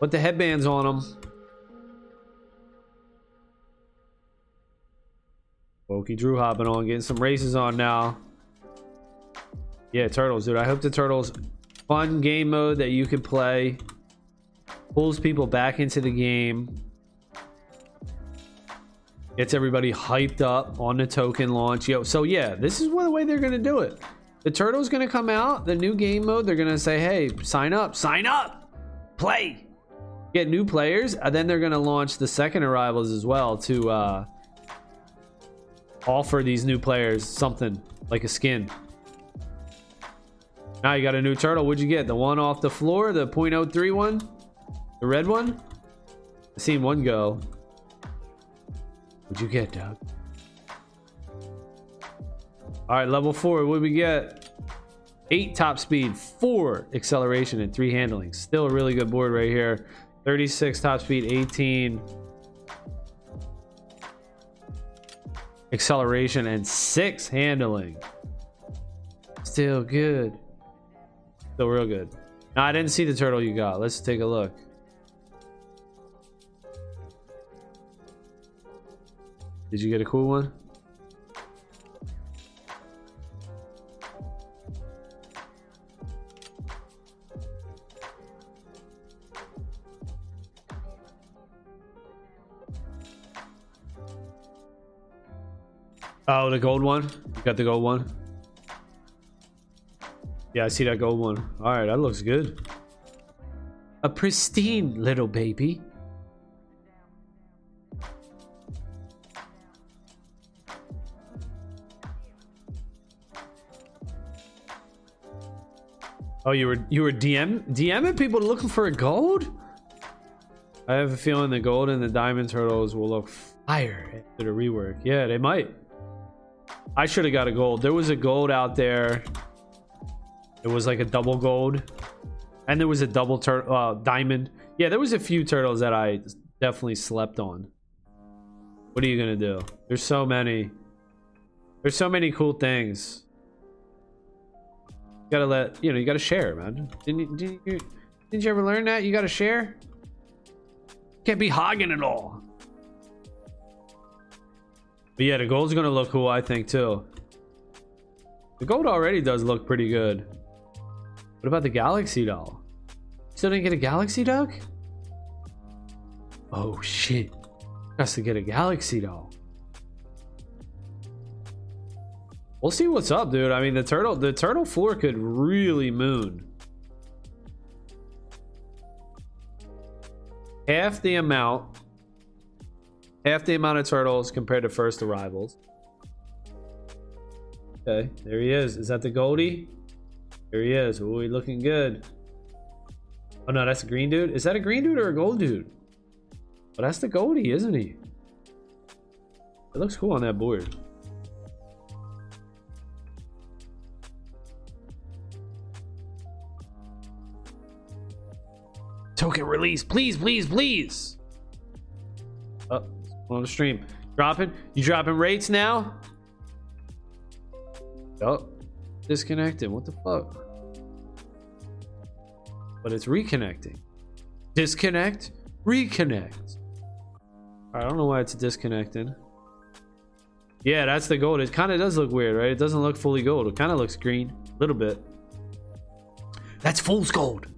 Put the headbands on them. Wokey Drew hopping on, getting some races on now. Yeah, Turtles, dude. I hope the Turtles fun game mode that you can play. Pulls people back into the game. Gets everybody hyped up on the token launch. Yo, so yeah, this is the way they're gonna do it. The turtle's gonna come out, the new game mode. They're gonna say, "Hey, sign up, sign up, play, get new players." And then they're gonna launch the second arrivals as well to uh, offer these new players something like a skin. Now you got a new turtle. What'd you get? The one off the floor, the 0.03 one, the red one. I seen one go. What'd you get, Doug? All right, level four. What we get? Eight top speed, four acceleration, and three handling. Still a really good board right here. 36 top speed, 18 acceleration, and six handling. Still good. Still real good. Now, I didn't see the turtle you got. Let's take a look. Did you get a cool one? Oh, the gold one. You got the gold one. Yeah, I see that gold one. All right, that looks good. A pristine little baby. Oh, you were you were DM DMing people looking for a gold? I have a feeling the gold and the diamond turtles will look fire after the rework. Yeah, they might. I should have got a gold. There was a gold out there. It was like a double gold. And there was a double turtle uh, diamond. Yeah, there was a few turtles that I definitely slept on. What are you gonna do? There's so many. There's so many cool things. You gotta let you know. You gotta share, man. Didn't you, didn't you, didn't you ever learn that? You gotta share. Can't be hogging it all. But yeah, the gold's gonna look cool, I think, too. The gold already does look pretty good. What about the galaxy doll? Still didn't get a galaxy duck? Oh shit. Has to get a galaxy doll. We'll see what's up, dude. I mean, the turtle, the turtle floor could really moon. Half the amount, half the amount of turtles compared to first arrivals. Okay, there he is. Is that the Goldie? There he is. Oh, he looking good. Oh no, that's a green dude. Is that a green dude or a gold dude? But oh, that's the Goldie, isn't he? It looks cool on that board. Token release, please, please, please. Oh, on the stream. Dropping? You dropping rates now? Oh, disconnected. What the fuck? But it's reconnecting. Disconnect, reconnect. I don't know why it's disconnecting. Yeah, that's the gold. It kind of does look weird, right? It doesn't look fully gold. It kind of looks green, a little bit. That's fool's gold.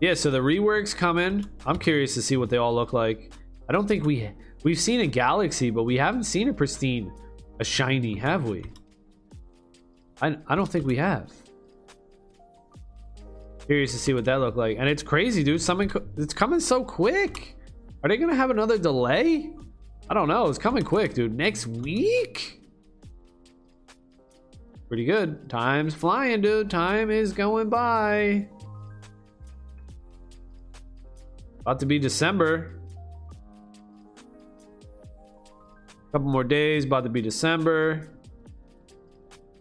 Yeah, so the reworks coming. I'm curious to see what they all look like. I don't think we we've seen a galaxy, but we haven't seen a pristine, a shiny, have we? I I don't think we have. Curious to see what that look like. And it's crazy, dude. Something it's coming so quick. Are they gonna have another delay? I don't know. It's coming quick, dude. Next week? Pretty good. Time's flying, dude. Time is going by. About to be December. A couple more days, about to be December.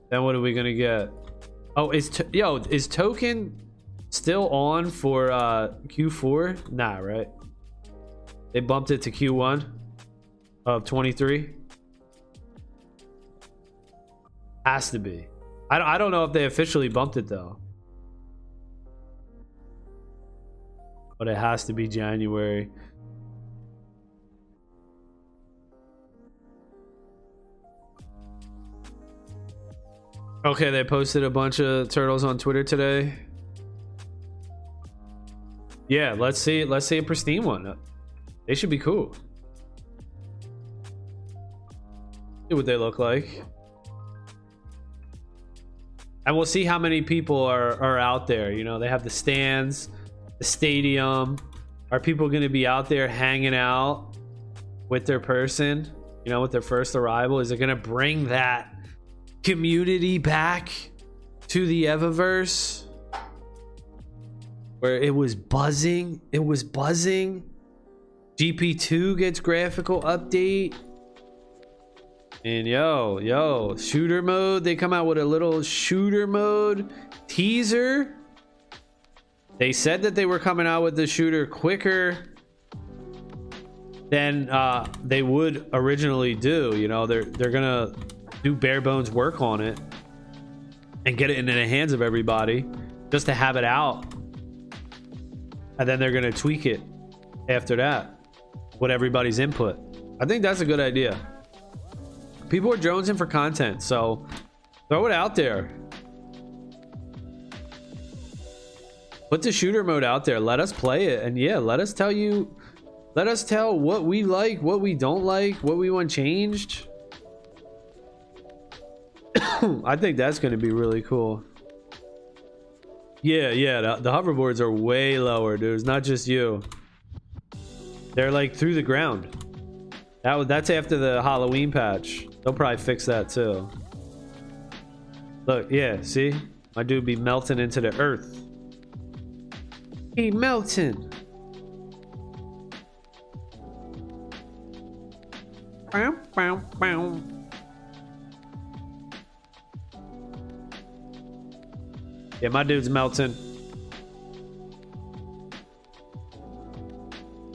Then what are we gonna get? Oh, is to yo is token still on for uh Q4? Nah, right? They bumped it to Q1 of 23. Has to be. I don't, I don't know if they officially bumped it though. But it has to be January. Okay, they posted a bunch of turtles on Twitter today. Yeah, let's see. Let's see a pristine one. They should be cool. See what they look like. And we'll see how many people are, are out there. You know, they have the stands the stadium? Are people going to be out there hanging out with their person, you know, with their first arrival? Is it going to bring that community back to the Evaverse? Where it was buzzing, it was buzzing. GP2 gets graphical update. And yo, yo, shooter mode. They come out with a little shooter mode teaser. They said that they were coming out with the shooter quicker than uh, they would originally do. You know, they're they're gonna do bare bones work on it and get it into the hands of everybody just to have it out, and then they're gonna tweak it after that with everybody's input. I think that's a good idea. People are jonesing for content, so throw it out there. Put the shooter mode out there. Let us play it. And yeah, let us tell you Let us tell what we like, what we don't like, what we want changed. [COUGHS] I think that's going to be really cool. Yeah, yeah, the, the hoverboards are way lower, dude. It's not just you. They're like through the ground. That was that's after the Halloween patch. They'll probably fix that too. Look, yeah, see? My dude be melting into the earth. He melting. Bow, bow, bow. Yeah, my dude's melting.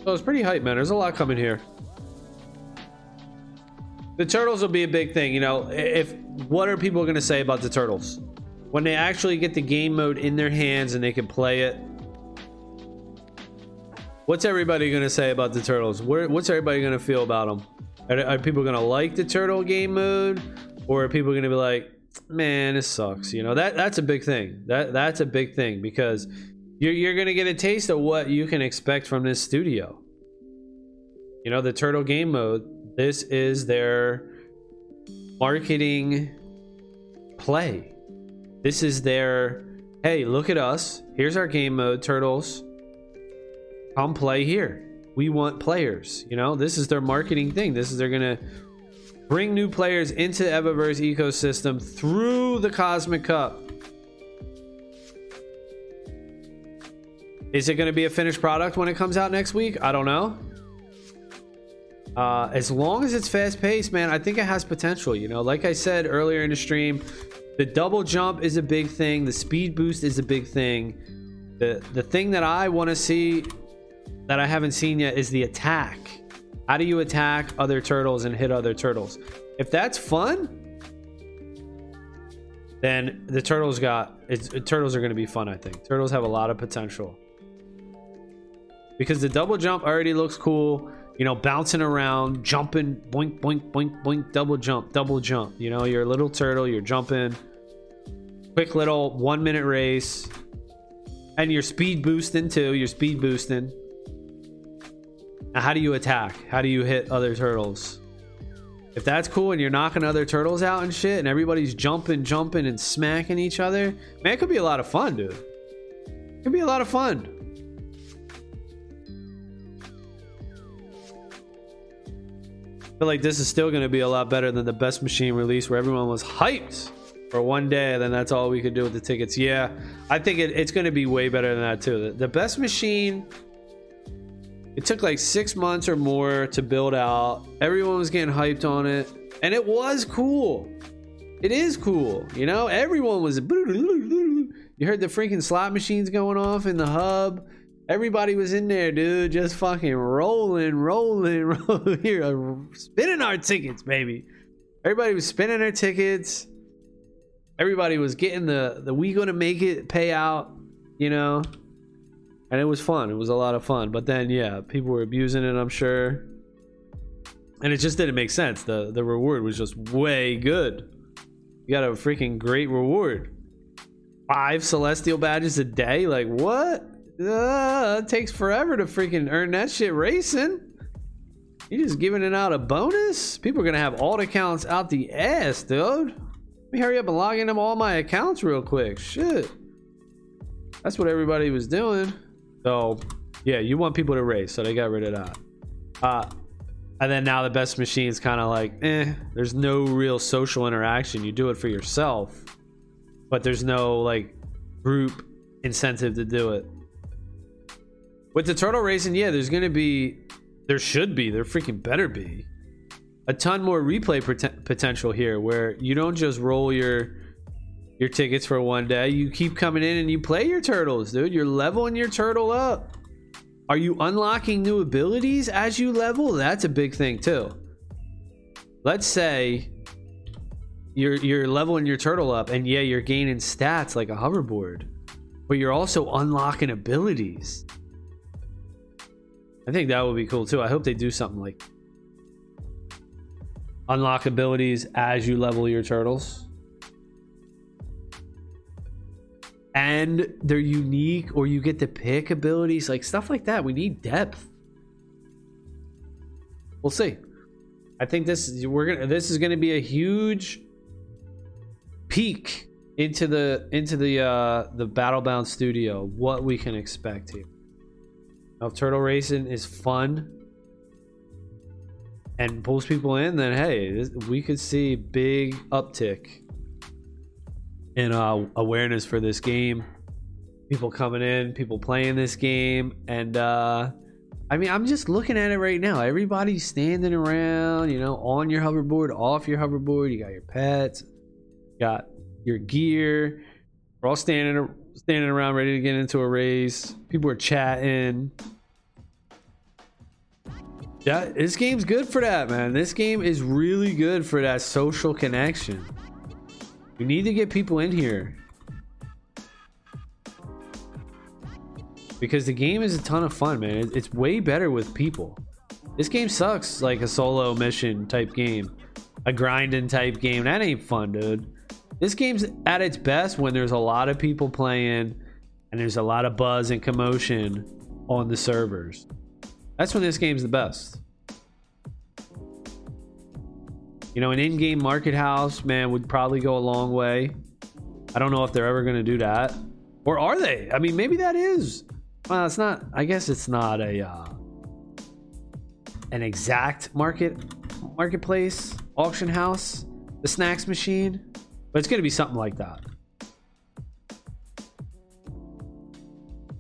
So it's pretty hype, man. There's a lot coming here. The turtles will be a big thing, you know. If what are people going to say about the turtles when they actually get the game mode in their hands and they can play it? What's everybody to say about the turtles? Where, what's everybody to feel about them? Are, are people to like the turtle game mode, or are people to be like, "Man, this sucks"? You know that that's a big thing. That that's a big thing because you're you're to get a taste of what you can expect from this studio. You know the turtle game mode. This is their marketing play. This is their hey, look at us. Here's our game mode, turtles. Come play here we want players. You know, this is their marketing thing. This is they're gonna bring new players into the Evaverse ecosystem through the Cosmic Cup. Is it going to be a finished product when it comes out next week? I don't know. Uh, as long as it's fast paced, man, I think it has potential. You know, like I said earlier in the stream, the double jump is a big thing. The speed boost is a big thing. The the thing that I want to see that I haven't seen yet is the attack. How do you attack other turtles and hit other turtles? If that's fun, then the turtles got it's turtles are going to be fun. I think turtles have a lot of potential because the double jump already looks cool. You know, bouncing around, jumping, boink, boink, boink, boink, double jump, double jump. You know, you're a little turtle, you're jumping. Quick little one minute race, and you're speed boosting too. You're speed boosting. Now, how do you attack? How do you hit other turtles? If that's cool and you're knocking other turtles out and shit, and everybody's jumping, jumping, and smacking each other, man, it could be a lot of fun, dude. It could be a lot of fun. I feel like this is still going to be a lot better than the best machine release where everyone was hyped for one day, and then that's all we could do with the tickets. Yeah, I think it, it's going to be way better than that, too. The, the best machine it took like six months or more to build out. Everyone was getting hyped on it, and it was cool. It is cool, you know. Everyone was. You heard the freaking slot machines going off in the hub. Everybody was in there, dude, just fucking rolling, rolling, [LAUGHS] rolling. Here, uh, spinning our tickets, baby. Everybody was spinning their tickets. Everybody was getting the the we gonna make it payout, you know and it was fun. It was a lot of fun. But then, yeah, people were abusing it. I'm sure, and it just didn't make sense. the The reward was just way good. You got a freaking great reward. Five celestial badges a day. Like what? Uh, it takes forever to freaking earn that shit racing. You just giving it out a bonus? People are gonna have alt accounts out the ass, dude. Let me hurry up and log into all my accounts real quick. Shit. That's what everybody was doing. So yeah, you want people to race, so they got rid of that. Uh, and then now the best machine is kind of like, eh, there's no real social interaction. You do it for yourself, but there's no like group incentive to do it. With the turtle racing, yeah, there's gonna be, there should be, there freaking better be a ton more replay potential here, where you don't just roll your your tickets for one day. You keep coming in and you play your turtles, dude. You're leveling your turtle up. Are you unlocking new abilities as you level? That's a big thing too. Let's say you're you're leveling your turtle up and yeah, you're gaining stats like a hoverboard, but you're also unlocking abilities. I think that would be cool too. I hope they do something like unlock abilities as you level your turtles. And they're unique or you get to pick abilities like stuff like that we need depth We'll see. I think this is we're gonna this is gonna be a huge peek into the into the uh the Battlebound studio, what we can expect here. Now, if Turtle Racing is fun and pulls people in, then hey, this, we could see big uptick in uh, awareness for this game. People coming in, people playing this game, and uh, I mean, I'm just looking at it right now. Everybody's standing around, you know, on your hoverboard, off your hoverboard. You got your pets, got your gear. We're all standing standing around, ready to get into a race. People are chatting. Yeah, this game's good for that, man. This game is really good for that social connection. We need to get people in here. Because the game is a ton of fun, man. It's way better with people. This game sucks like a solo mission type game. A grinding type game. That ain't fun, dude. This game's at its best when there's a lot of people playing and there's a lot of buzz and commotion on the servers. That's when this game's the best. You know, an in-game market house, man, would probably go a long way. I don't know if they're ever going to do that, or are they? I mean, maybe that is. Well, it's not. I guess it's not a uh, an exact market marketplace auction house, the snacks machine, but it's going to be something like that.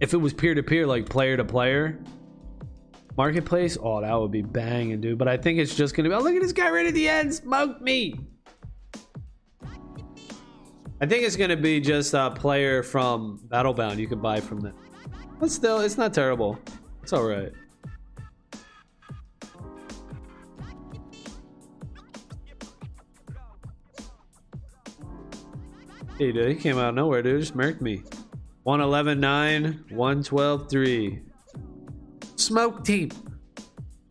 If it was peer to peer, like player to player, Marketplace? Oh, that would be banging, dude. But I think it's just gonna be. Oh, look at this guy right at the end. Smoked me. I think it's gonna be just a player from Battlebound you can buy from them. But still, it's not terrible. It's all right. Hey, dude, he came out of nowhere, dude. Just marked me. 111 9, 112 3. Smoke team.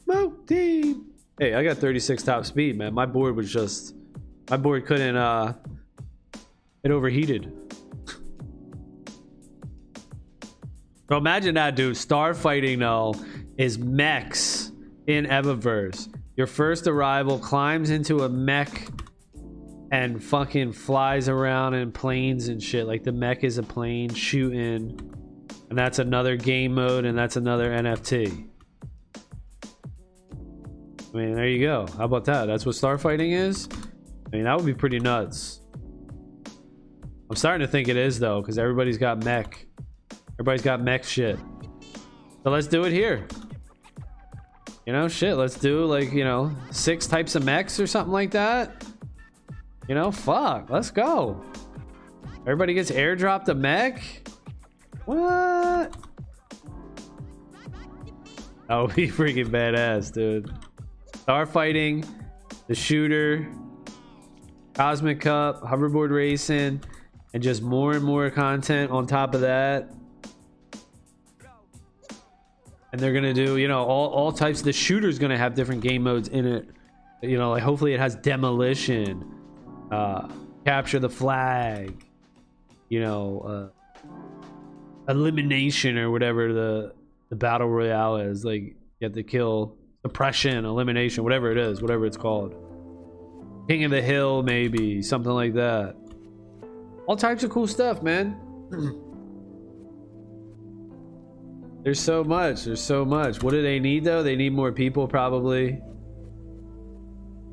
Smoke team. Hey, I got 36 top speed, man. My board was just my board couldn't uh it overheated. [LAUGHS] so imagine that dude. Star fighting though is mechs in Evaverse. Your first arrival climbs into a mech and fucking flies around in planes and shit. Like the mech is a plane shooting and that's another game mode, and that's another NFT. I mean, there you go. How about that? That's what starfighting is? I mean, that would be pretty nuts. I'm starting to think it is, though, because everybody's got mech. Everybody's got mech shit. So let's do it here. You know, shit, let's do like, you know, six types of mechs or something like that. You know, fuck, let's go. Everybody gets airdropped a mech. What? That would be [LAUGHS] freaking badass, dude. Star fighting, the shooter, Cosmic Cup, hoverboard racing, and just more and more content on top of that. And they're gonna do, you know, all, all types. The shooter's gonna have different game modes in it. You know, like hopefully it has demolition, uh, capture the flag, you know, uh, elimination or whatever the the battle royale is. Like you have to kill suppression, elimination, whatever it is, whatever it's called. King of the Hill, maybe something like that. All types of cool stuff, man. [CLEARS THROAT] There's so much. There's so much. What do they need though? They need more people, probably.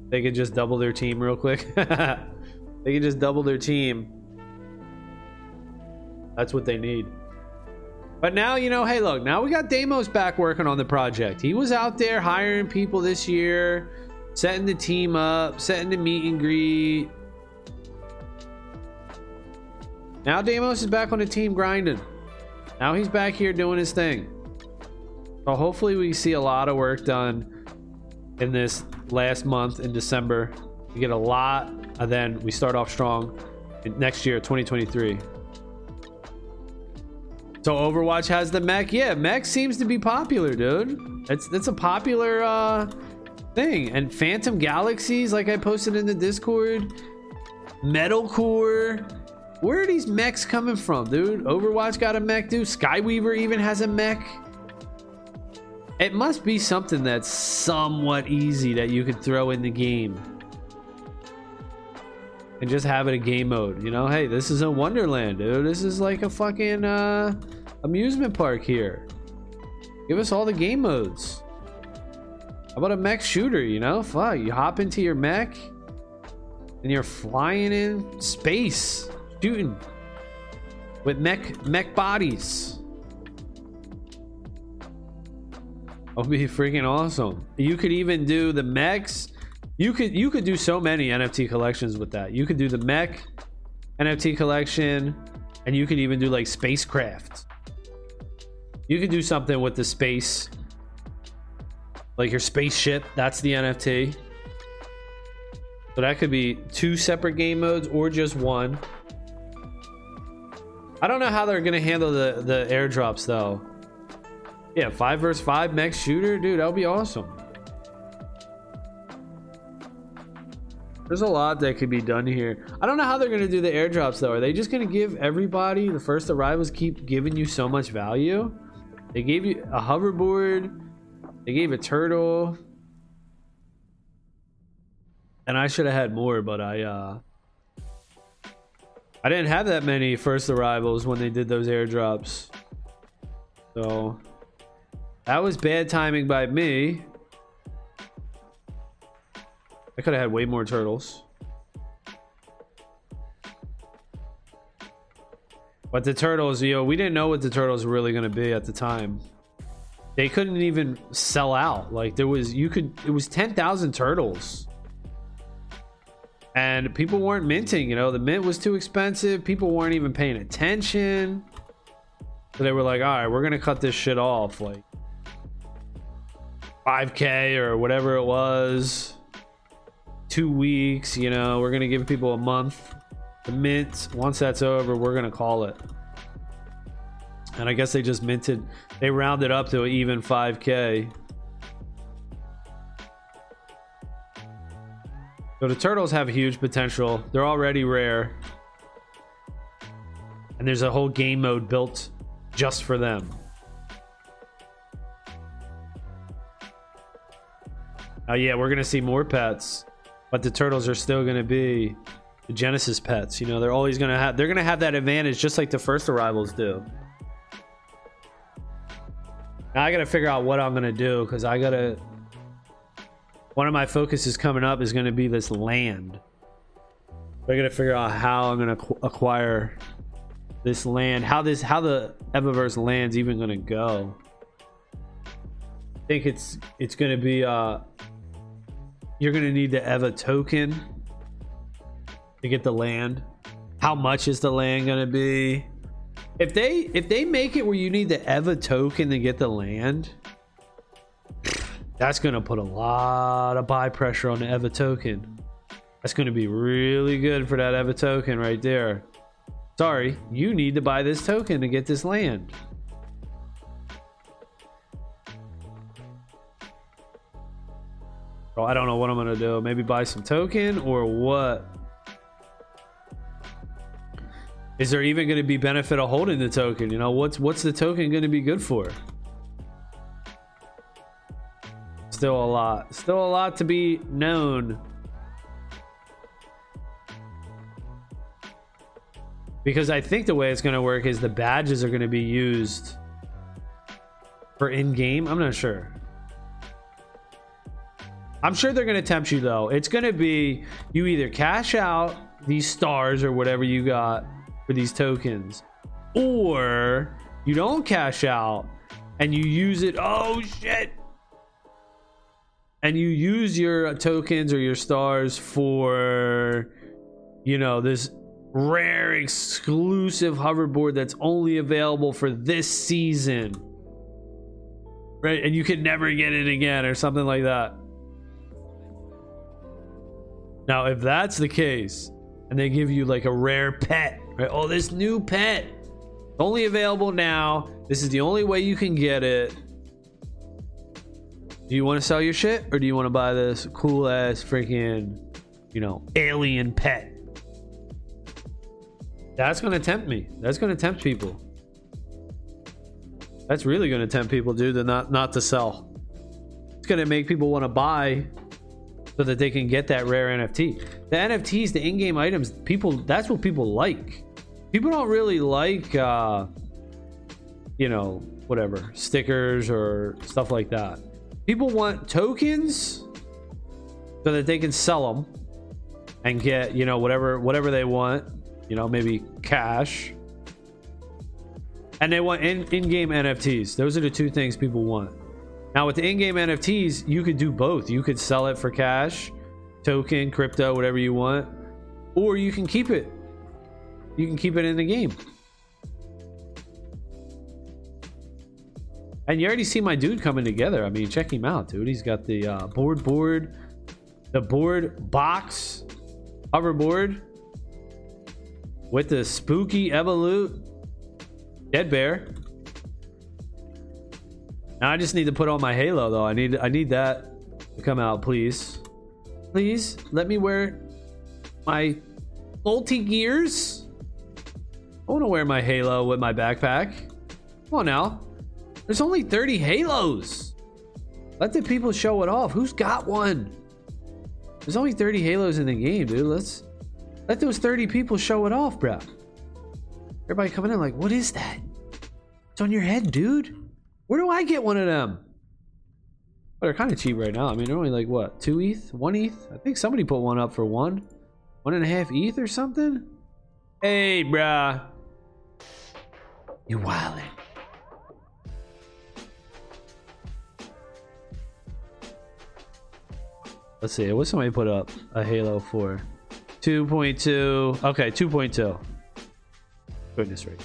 They could just double their team real quick. [LAUGHS] they could just double their team. That's what they need. But now, you know, hey, look, now we got Deimos back working on the project. He was out there hiring people this year, setting the team up, setting the meet and greet. Now Deimos is back on the team grinding. Now he's back here doing his thing. So hopefully we see a lot of work done in this last month in December. We get a lot, and then we start off strong next year, 2023. So Overwatch has the mech. Yeah, mech seems to be popular, dude. It's it's a popular uh thing. And Phantom Galaxies, like I posted in the Discord, Metalcore. Where are these mechs coming from, dude? Overwatch got a mech, dude. Skyweaver even has a mech. It must be something that's somewhat easy that you could throw in the game. And just have it a game mode. You know, hey, this is a Wonderland, dude. This is like a fucking uh, amusement park here. Give us all the game modes. How about a mech shooter, you know? Fuck, you hop into your mech and you're flying in space, shooting with mech mech bodies. That would be freaking awesome. You could even do the mechs. You could you could do so many NFT collections with that. You could do the mech NFT collection, and you could even do like spacecraft. You could do something with the space, like your spaceship. That's the NFT. So that could be two separate game modes or just one. I don't know how they're gonna handle the the airdrops though. Yeah, five versus five mech shooter, dude, that would be awesome. There's a lot that could be done here. I don't know how they're gonna do the airdrops though. Are they just gonna give everybody the first arrivals keep giving you so much value? They gave you a hoverboard. They gave a turtle. And I should have had more, but I uh I didn't have that many first arrivals when they did those airdrops. So that was bad timing by me. I could have had way more turtles. But the turtles, yo, we didn't know what the turtles were really to be at the time. They couldn't even sell out. Like there was, you could, it was 10,000 turtles. And people weren't minting, you know, the mint was too expensive. People weren't even paying attention. So they were like, all right, we're to cut this shit off. Like 5K or whatever it was. Two weeks, you know, we're going to give people a month. The mint once that's over we're gonna call it. And i guess they just minted they rounded up to even 5k so the turtles have huge potential. They're already rare. And there's a whole game mode built just for them. Oh yeah we're gonna see more pets but the turtles are still gonna be the Genesis pets. You know, they're always gonna have they're gonna have that advantage just like the first arrivals do. Now I gotta figure out what I'm gonna do because I gotta. One of my focuses coming up is gonna be this land. I gotta figure out how I'm gonna acquire this land. How this how the Evaverse land's even gonna go. I think it's it's gonna be uh. You're gonna need the Eva token to get the land. How much is the land gonna be? If they if they make it where you need the EVA token to get the land, that's gonna put a lot of buy pressure on the EVA token. That's gonna be really good for that EVA token right there. Sorry, you need to buy this token to get this land. Well, I don't know what I'm gonna do. Maybe buy some token or what? Is there even to be benefit of holding the token? You know, what's what's the token to be good for? Still a lot. Still a lot to be known. Because I think the way it's to work is the badges are to be used for in-game. I'm not sure. I'm sure they're going to tempt you though. It's going to be you either cash out these stars or whatever you got for these tokens or you don't cash out and you use it. Oh shit! And you use your tokens or your stars for you know this rare exclusive hoverboard that's only available for this season. Right? And you can never get it again or something like that now if that's the case and they give you like a rare pet Right? Oh, this new pet. Only available now. This is the only way you can get it. Do you want to sell your shit or do you want to buy this cool ass freaking, you know, alien pet? That's to tempt me. That's to tempt people. That's really to tempt people, dude, to not not to sell. It's gonna make people want to buy so that they can get that rare NFT. The NFTs, the in-game items, people that's what people like. People don't really like uh you know, whatever, stickers or stuff like that. People want tokens so that they can sell them and get, you know, whatever whatever they want, you know, maybe cash. And they want in in-game NFTs. Those are the two things people want. Now with the in-game NFTs, you could do both. You could sell it for cash, token, crypto, whatever you want, or you can keep it. You can keep it in the game. And you already see my dude coming together. I mean, check him out, dude. He's got the uh, board board, the board box, hoverboard with the spooky Evolute Dead Bear. Now I just need to put on my halo though. I need I need that to come out, please. Please let me wear my multi gears. I want to wear my halo with my backpack. Come on now. There's only 30 halos. Let the people show it off. Who's got one? There's only 30 halos in the game, dude. Let's let those 30 people show it off, bro. Everybody coming in like, what is that? It's on your head, dude. Where do I get one of them? But they're kind of cheap right now. I mean, they're only like what, two ETH, one ETH? I think somebody put one up for one, one and a half ETH or something. Hey, bruh, you wildin'. Let's see. What somebody put up a Halo for? 2.2. Okay, 2.2. Goodness rate.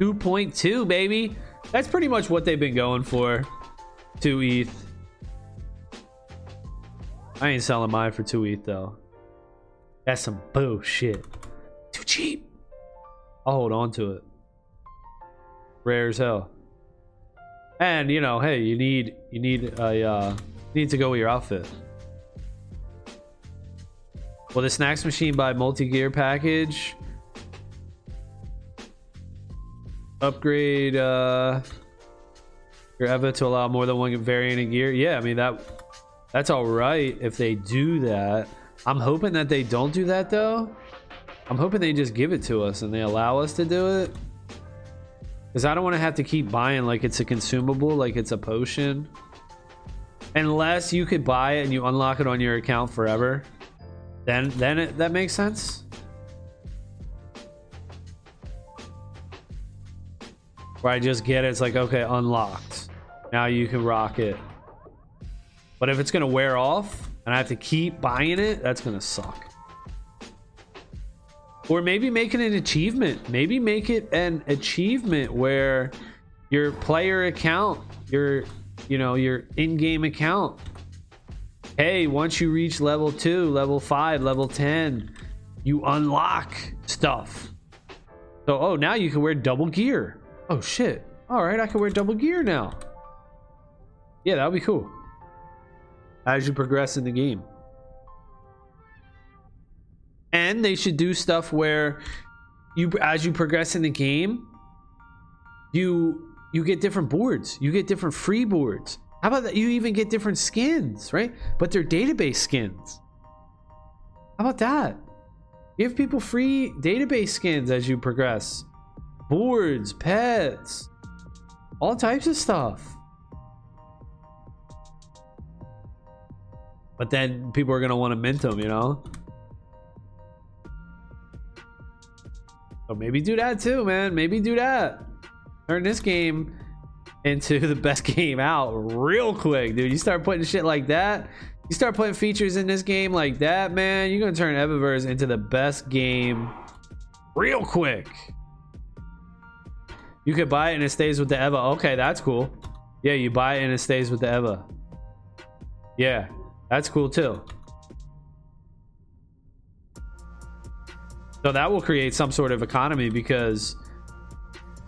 2.2, baby. That's pretty much what they've been going for. 2 ETH. I ain't selling mine for 2 ETH, though. That's some bullshit. Too cheap. I'll hold on to it. Rare as hell. And, you know, hey, you need, you need a, uh, need to go with your outfit. Well, the snacks machine by multi-gear package upgrade uh, your Eva to allow more than one variant of gear. Yeah, I mean that that's all right if they do that. I'm hoping that they don't do that though. I'm hoping they just give it to us and they allow us to do it. Because I don't want to have to keep buying like it's a consumable, like it's a potion. Unless you could buy it and you unlock it on your account forever. Then then it, that makes sense. Where I just get it, it's like, okay, unlocked. Now you can rock it. But if it's gonna wear off and I have to keep buying it, that's gonna suck. Or maybe make it an achievement. Maybe make it an achievement where your player account, your you know, your in-game account. Hey, once you reach level 2, level 5, level 10, you unlock stuff. So, oh, now you can wear double gear. Oh shit. Alright, I can wear double gear now. Yeah, that would be cool. As you progress in the game. And they should do stuff where you as you progress in the game, you you get different boards. You get different free boards. How about that? You even get different skins, right? But they're database skins. How about that? Give people free database skins as you progress boards, pets, all types of stuff. But then people are gonna want to mint them, you know. So maybe do that too, man. Maybe do that. Turn this game into [LAUGHS] the best game out real quick, dude. You start putting shit like that. You start putting features in this game like that, man. You're gonna turn Evaverse into the best game real quick. You could buy it and it stays with the Eva. Okay, that's cool. Yeah, you buy it and it stays with the Eva. Yeah, that's cool too. So that will create some sort of economy because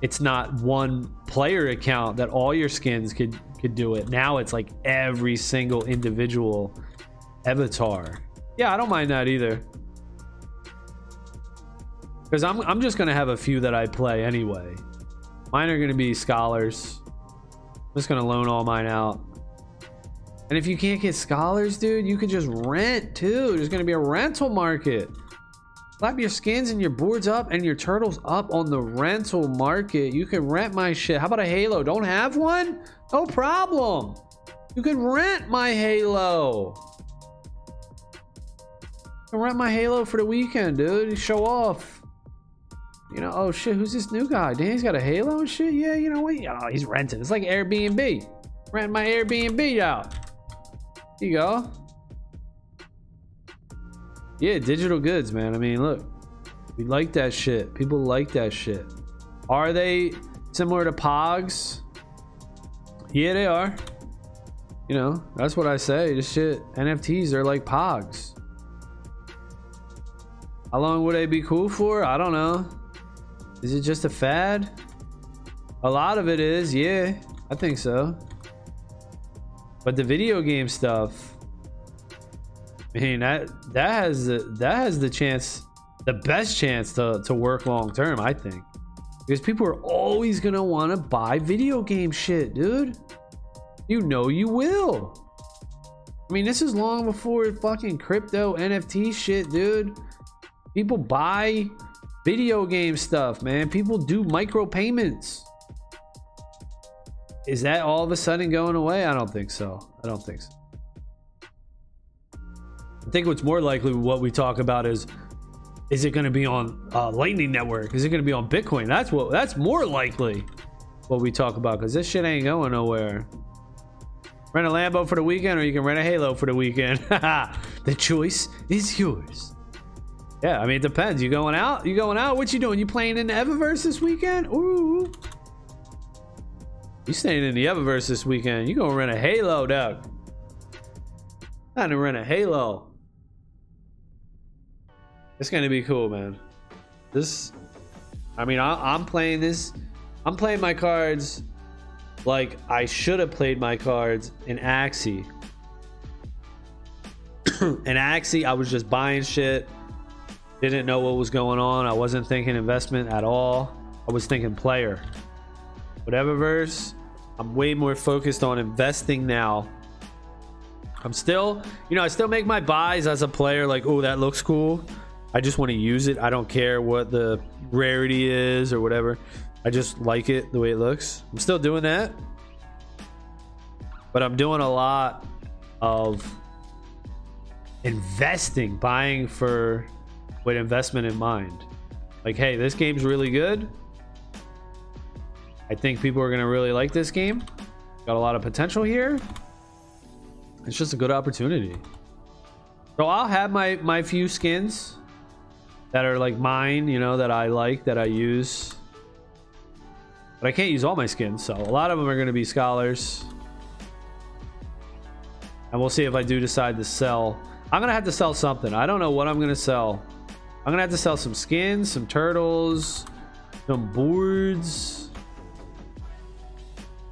it's not one player account that all your skins could could do it. Now it's like every single individual avatar. Yeah, I don't mind that either. Because I'm I'm just gonna have a few that I play anyway. Mine are going to be scholars. I'm just gonna loan all mine out. And if you can't get scholars, dude, you can just rent too. There's gonna be a rental market. Slap your skins and your boards up and your turtles up on the rental market. You can rent my shit. How about a Halo? Don't have one? No problem. You can rent my Halo. You can rent my Halo for the weekend, dude. Show off. You know, oh shit, who's this new guy? Damn, he's got a Halo and shit. Yeah, you know what? Oh, he's renting. It's like Airbnb. Rent my Airbnb out. Here you go. Yeah, digital goods, man. I mean, look, we like that shit. People like that shit. Are they similar to Pogs? Yeah, they are. You know, that's what I say. This shit, NFTs are like Pogs. How long would they be cool for? I don't know. Is it just a fad? A lot of it is, yeah. I think so. But the video game stuff, I mean that that has the that has the chance, the best chance to to work long term. I think because people are always gonna want to buy video game shit, dude. You know you will. I mean, this is long before fucking crypto NFT shit, dude. People buy video game stuff, man. People do micro payments. Is that all of a sudden going away? I don't think so. I don't think so. I think what's more likely what we talk about is is it going to be on uh, Lightning Network? Is it going to be on Bitcoin? That's what that's more likely what we talk about because this shit ain't going nowhere. Rent a Lambo for the weekend, or you can rent a Halo for the weekend. [LAUGHS] the choice is yours. Yeah, I mean it depends. You going out? You going out? What you doing? You playing in the Evaverse this weekend? Ooh. You staying in the Evaverse this weekend. You gonna rent a Halo, Doug. I to rent a Halo. It's gonna be cool, man. This, I mean, I, I'm playing this. I'm playing my cards like I should have played my cards in Axie. [CLEARS THROAT] in Axie, I was just buying shit. Didn't know what was going on. I wasn't thinking investment at all. I was thinking player. Whatever verse, I'm way more focused on investing now. I'm still, you know, I still make my buys as a player, like, oh, that looks cool. I just want to use it. I don't care what the rarity is or whatever. I just like it the way it looks. I'm still doing that. But I'm doing a lot of investing, buying for with investment in mind. Like, hey, this game's really good. I think people are going to really like this game. Got a lot of potential here. It's just a good opportunity. So I'll have my my few skins that are like mine, you know, that I like, that I use. But I can't use all my skins, so a lot of them are going to be scholars. And we'll see if I do decide to sell. I'm going to have to sell something. I don't know what I'm going to sell. I'm to have to sell some skins, some turtles, some boards.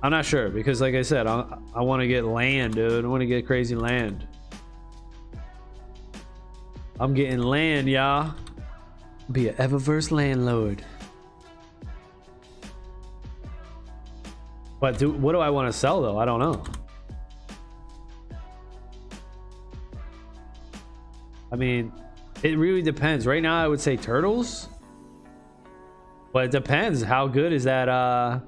I'm not sure because, like I said, I, I want to get land, dude. I want to get crazy land. I'm getting land, y'all. Be an Evaverse landlord. But do, what do I want to sell though? I don't know. I mean, it really depends. Right now, I would say turtles, but it depends. How good is that? Uh,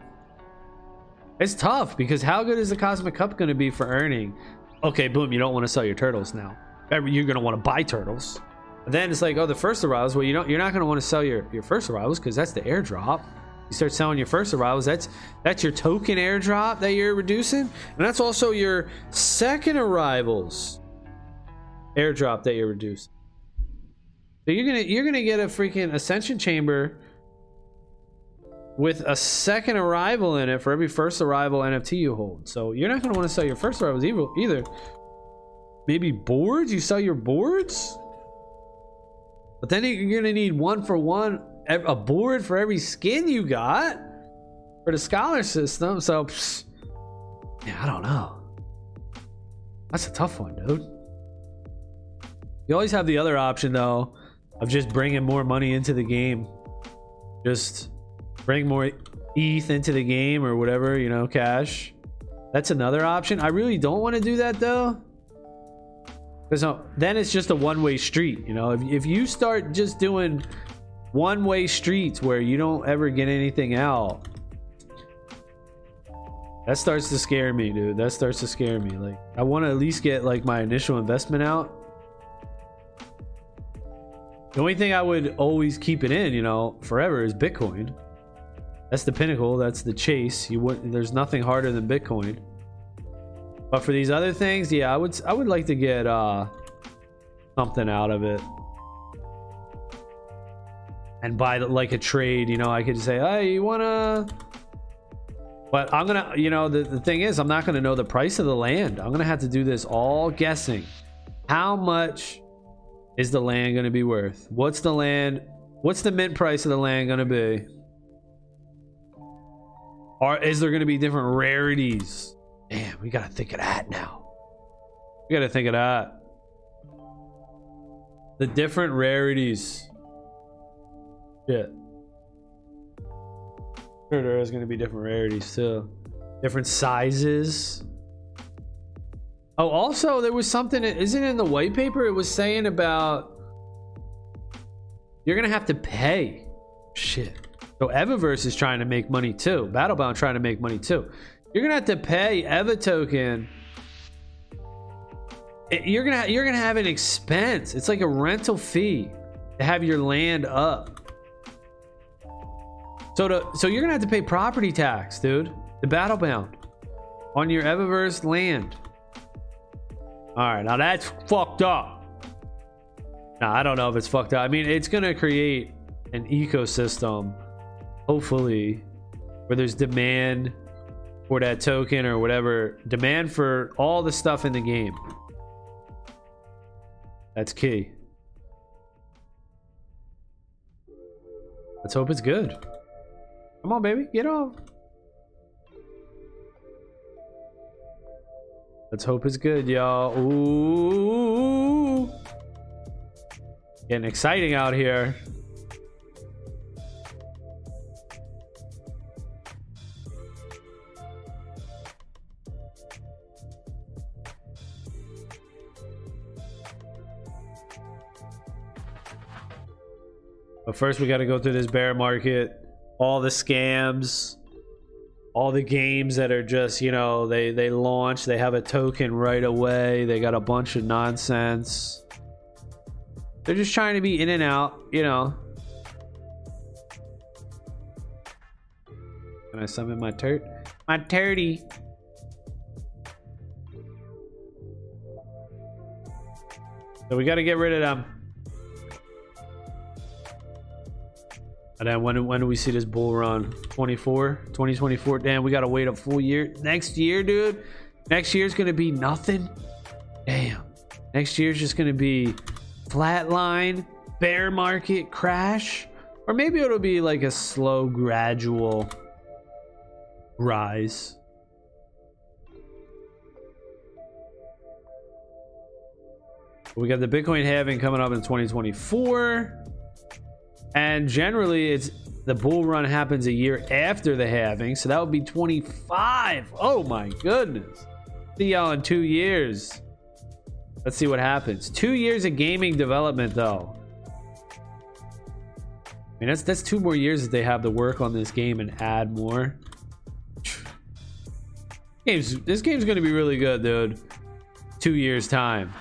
it's tough because how good is the Cosmic Cup going to be for earning? Okay, boom, you don't want to sell your turtles now. You're going to want to buy turtles. But then it's like, oh, the first arrivals. Well, you don't. You're not going to want to sell your your first arrivals because that's the airdrop. You start selling your first arrivals. That's that's your token airdrop that you're reducing, and that's also your second arrivals airdrop that you're reducing. You're gonna you're gonna get a freaking ascension chamber with a second arrival in it for every first arrival NFT you hold. So you're not gonna want to sell your first arrivals either. Maybe boards. You sell your boards, but then you're gonna need one for one a board for every skin you got for the scholar system. So, yeah, I don't know. That's a tough one, dude. You always have the other option though of just bringing more money into the game. Just bring more ETH into the game or whatever, you know, cash. That's another option. I really don't want to do that though. Because uh, then it's just a one-way street. You know, if, if you start just doing one-way streets where you don't ever get anything out, that starts to scare me, dude. That starts to scare me. Like, I want to at least get like my initial investment out. The only thing I would always keep it in, you know, forever is Bitcoin. That's the pinnacle. That's the chase. You would. There's nothing harder than Bitcoin. But for these other things, yeah, I would. I would like to get uh something out of it. And buy like a trade, you know, I could say, hey, you wanna but I'm gonna, you know, the, the thing is, I'm not gonna know the price of the land. I'm gonna have to do this all guessing. How much is the land gonna be worth? What's the land? What's the mint price of the land gonna be? Or is there gonna be different rarities? Damn, we gotta think of that now. We gotta think of that. The different rarities. Shit. Sure, there is going to be different rarities too, different sizes. Oh, also there was something. Isn't in the white paper? It was saying about you're gonna have to pay. Shit. So Evaverse is trying to make money too. Battlebound trying to make money too. You're gonna have to pay Eva token. You're gonna you're gonna have an expense. It's like a rental fee to have your land up. So to so you're gonna have to pay property tax, dude. The Battlebound on your Evaverse land. All right, now that's fucked up. Now I don't know if it's fucked up. I mean, it's gonna create an ecosystem, hopefully, where there's demand for that token or whatever, demand for all the stuff in the game. That's key. Let's hope it's good. Come on, baby. Get off. Let's hope it's good, y'all. Ooh. Getting exciting out here. But first, we got to go through this bear market all the scams all the games that are just you know they they launch they have a token right away they got a bunch of nonsense. They're just trying to be in and out you know. Can i summon my turt my turdy? So we got to get rid of them And then when, when do we see this bull run? 24? 2024? Damn, we gotta wait a full year. Next year, dude? Next year's gonna be nothing? Damn. Next year's just gonna be flatline, bear market, crash. Or maybe it'll be like a slow, gradual rise. We got the Bitcoin halving coming up in 2024. And generally, it's the bull run happens a year after the halving, so that would be 25. Oh my goodness. See y'all in two years. Let's see what happens. Two years of gaming development, though. I mean, that's that's two more years that they have to work on this game and add more. [SIGHS] Games, this game's gonna be really good, dude. Two years time.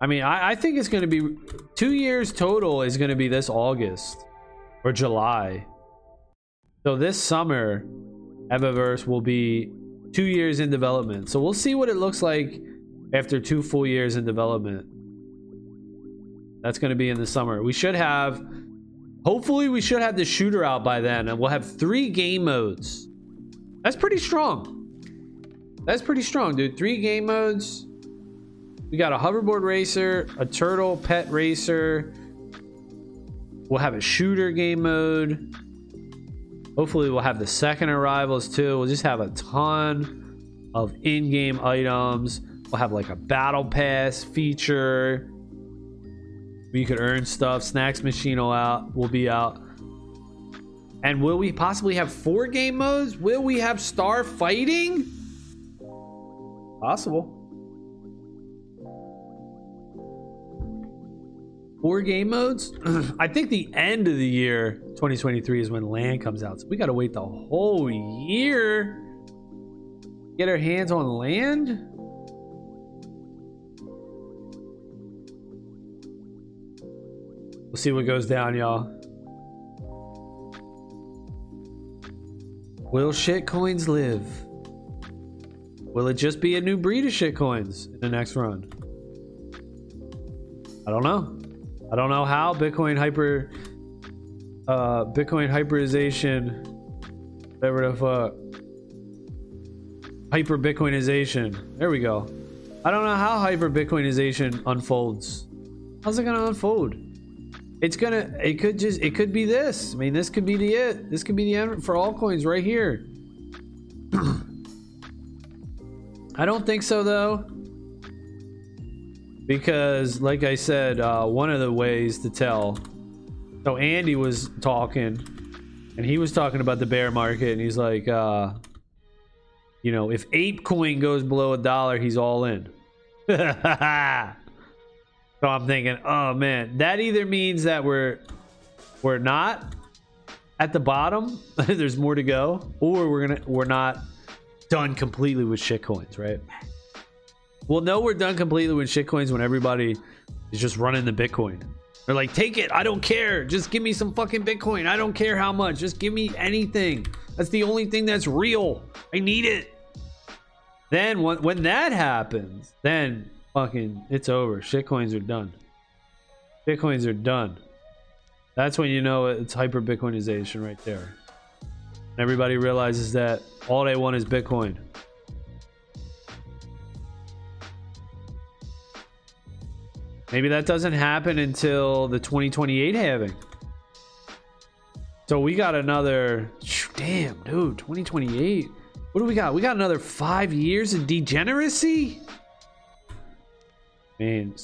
I mean, I, I think it's going to be two years total is going to be this August or July. So this summer, Evaverse will be two years in development. So we'll see what it looks like after two full years in development. That's going to be in the summer. We should have, hopefully, we should have the shooter out by then, and we'll have three game modes. That's pretty strong. That's pretty strong, dude. Three game modes. We got a hoverboard racer, a turtle pet racer. We'll have a shooter game mode. Hopefully, we'll have the second arrivals too. We'll just have a ton of in game items. We'll have like a battle pass feature We could earn stuff. Snacks machine will out will be out. And will we possibly have four game modes? Will we have star fighting? Possible. Four game modes? [CLEARS THROAT] I think the end of the year 2023 is when land comes out. So we got to wait the whole year. Get our hands on land? We'll see what goes down, y'all. Will shitcoins live? Will it just be a new breed of shitcoins in the next run? I don't know. I don't know how Bitcoin hyper uh Bitcoin hyperization whatever the fuck hyper Bitcoinization. There we go. I don't know how hyper Bitcoinization unfolds. How's it gonna unfold? It's gonna. It could just. It could be this. I mean, this could be the it. This could be the end for all coins right here. [CLEARS THROAT] I don't think so though, because like I said, uh, one of the ways to tell. So Andy was talking, and he was talking about the bear market, and he's like, uh, you know, if ape coin goes below a dollar, he's all in. [LAUGHS] So I'm thinking, oh man, that either means that we're we're not at the bottom, [LAUGHS] there's more to go, or we're gonna we're not done completely with shit coins right? We'll know we're done completely with shitcoins when everybody is just running the Bitcoin. They're like, take it, I don't care. Just give me some fucking Bitcoin. I don't care how much. Just give me anything. That's the only thing that's real. I need it. Then when, when that happens, then fucking it's over. Shitcoins are done. Bitcoins are done. That's when you know it's hyper Bitcoinization right there. Everybody realizes that all they want is Bitcoin. Maybe that doesn't happen until the 2028 halving. So we got another damn dude, 2028. What do we got? We got another five years of degeneracy? Man,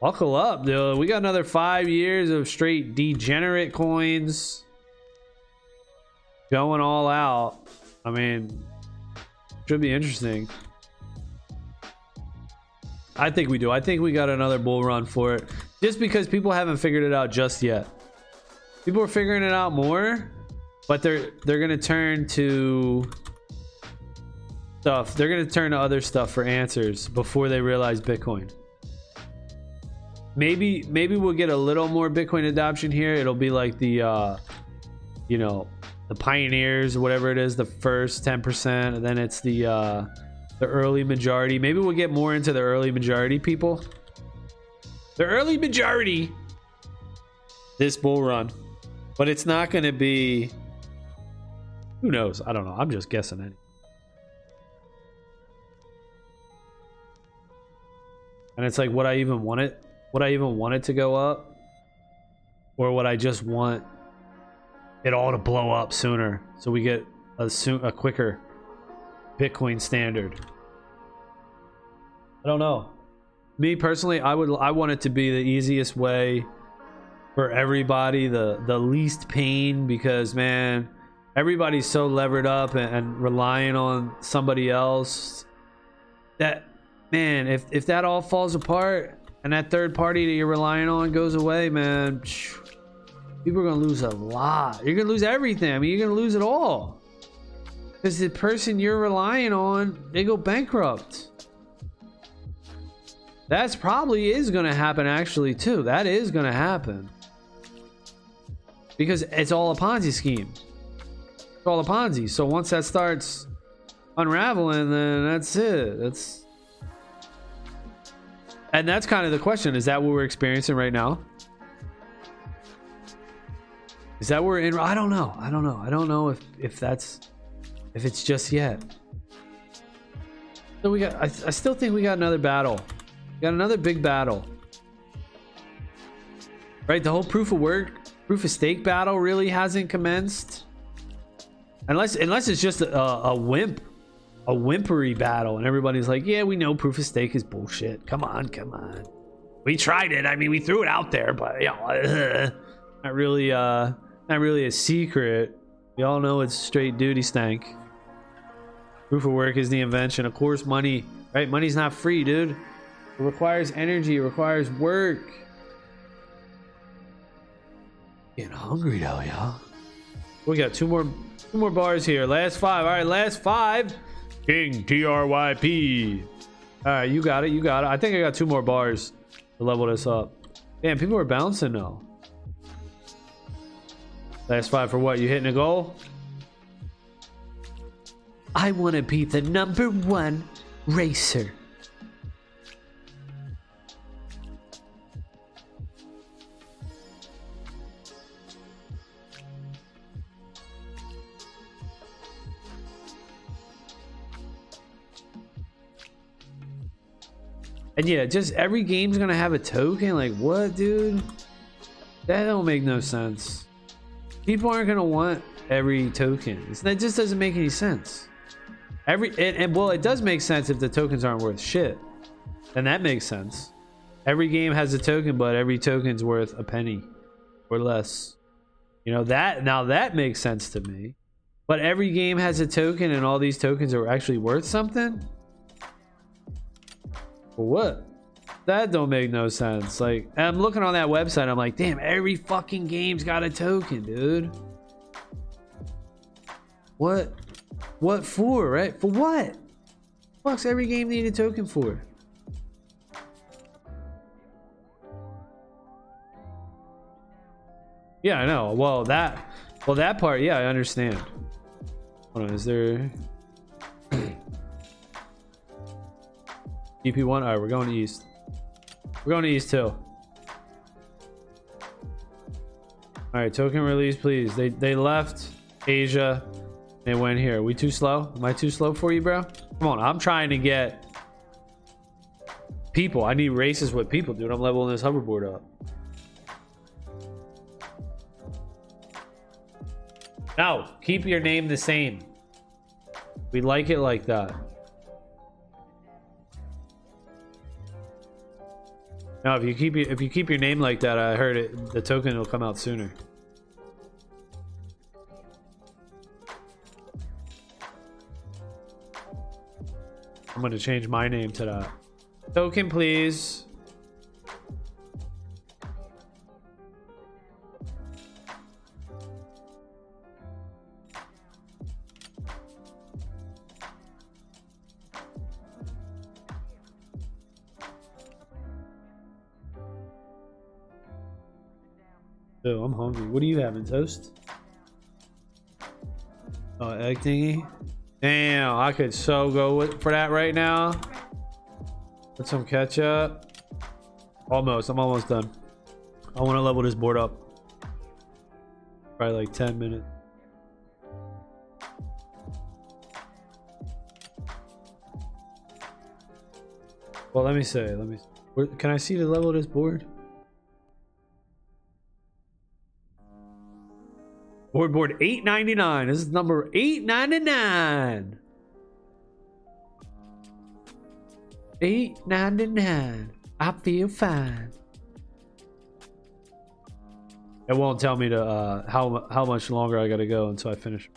buckle up, dude. We got another five years of straight degenerate coins going all out. I mean, should be interesting. I think we do. I think we got another bull run for it. Just because people haven't figured it out just yet. People are figuring it out more, but they're they're gonna turn to stuff. They're gonna turn to other stuff for answers before they realize Bitcoin maybe maybe we'll get a little more Bitcoin adoption here. It'll be like the uh, you know the pioneers, whatever it is, the first ten percent, and then it's the uh, the early majority. Maybe we'll get more into the early majority people. The early majority this bull run, but it's not going to be. Who knows? I don't know. I'm just guessing. Anyway. And it's like, would I even want it? would I even want it to go up? Or would I just want it all to blow up sooner so we get a soon a quicker Bitcoin standard? I don't know. Me personally, I would I want it to be the easiest way for everybody, the the least pain because man, everybody's so levered up and, and relying on somebody else that man, if if that all falls apart, and that third party that you're relying on goes away, man, people are gonna lose a lot. You're gonna lose everything. I mean, you're gonna lose it all because the person you're relying on they go bankrupt. That's probably is gonna happen actually too. That is gonna happen because it's all a Ponzi scheme. It's all a Ponzi. So once that starts unraveling, then that's it. That's and that's kind of the question. Is that what we're experiencing right now? Is that we're in? I don't know. I don't know. I don't know if if that's if it's just yet. So we got. I, I still think we got another battle. We got another big battle. Right. The whole proof of work, proof of stake battle really hasn't commenced. Unless unless it's just a, a wimp a whimpery battle, and everybody's like, "Yeah, we know proof of stake is bullshit. Come on, come on. We tried it. I mean, we threw it out there, but you know, [LAUGHS] not really, uh, not really a secret." We all know it's straight duty stank. Proof of work is the invention. Of course, money, right? Money's not free, dude. It requires energy, it requires work. Getting hungry though, y'all. We got two more two more bars here. Last five. All right, last five. King T R Y P. All right, you got it. You got it. I think I got two more bars to level this up. Damn, people are bouncing though. Last five for what? You hitting a goal? I want to be the number one racer. And yeah, just every game's gonna have a token. Like what, dude? That don't make no sense. People aren't gonna want every token. That just doesn't make any sense. Every and, and well, it does make sense if the tokens aren't worth shit. Then that makes sense. Every game has a token, but every token's worth a penny or less. You know that now that makes sense to me. But every game has a token, and all these tokens are actually worth something. What? That don't make no sense. Like, I'm looking on that website. I'm like, damn, every fucking game's got a token, dude. What? What for, right? For what? Fuck's every game need a token for? Yeah, I know. Well, that, well, that part, yeah, I understand. Hold on, is there? [CLEARS THROAT] DP1. All right, we're going east. We're going to east too. All right, token release, please. They they left Asia. They went here. Are we too slow? Am I too slow for you, bro? Come on, I'm trying to get people. I need races with people, dude. I'm leveling this hoverboard up. No, keep your name the same. We like it like that. Now, if you keep if you keep your name like that, I heard it. The token will come out sooner. I'm gonna change my name to that. Token, please. Oh, I'm hungry. What are you having, toast? Oh, egg thingy? Damn, I could so go with, for that right now. Put some ketchup. Almost, I'm almost done. I want to level this board up. Probably like 10 minutes. Well, let me say, let me. Where, can I see the level of this board? Board board 899. This is number 899. 899. I feel fine. It won't tell me to uh, how how much longer I gotta go until I finish.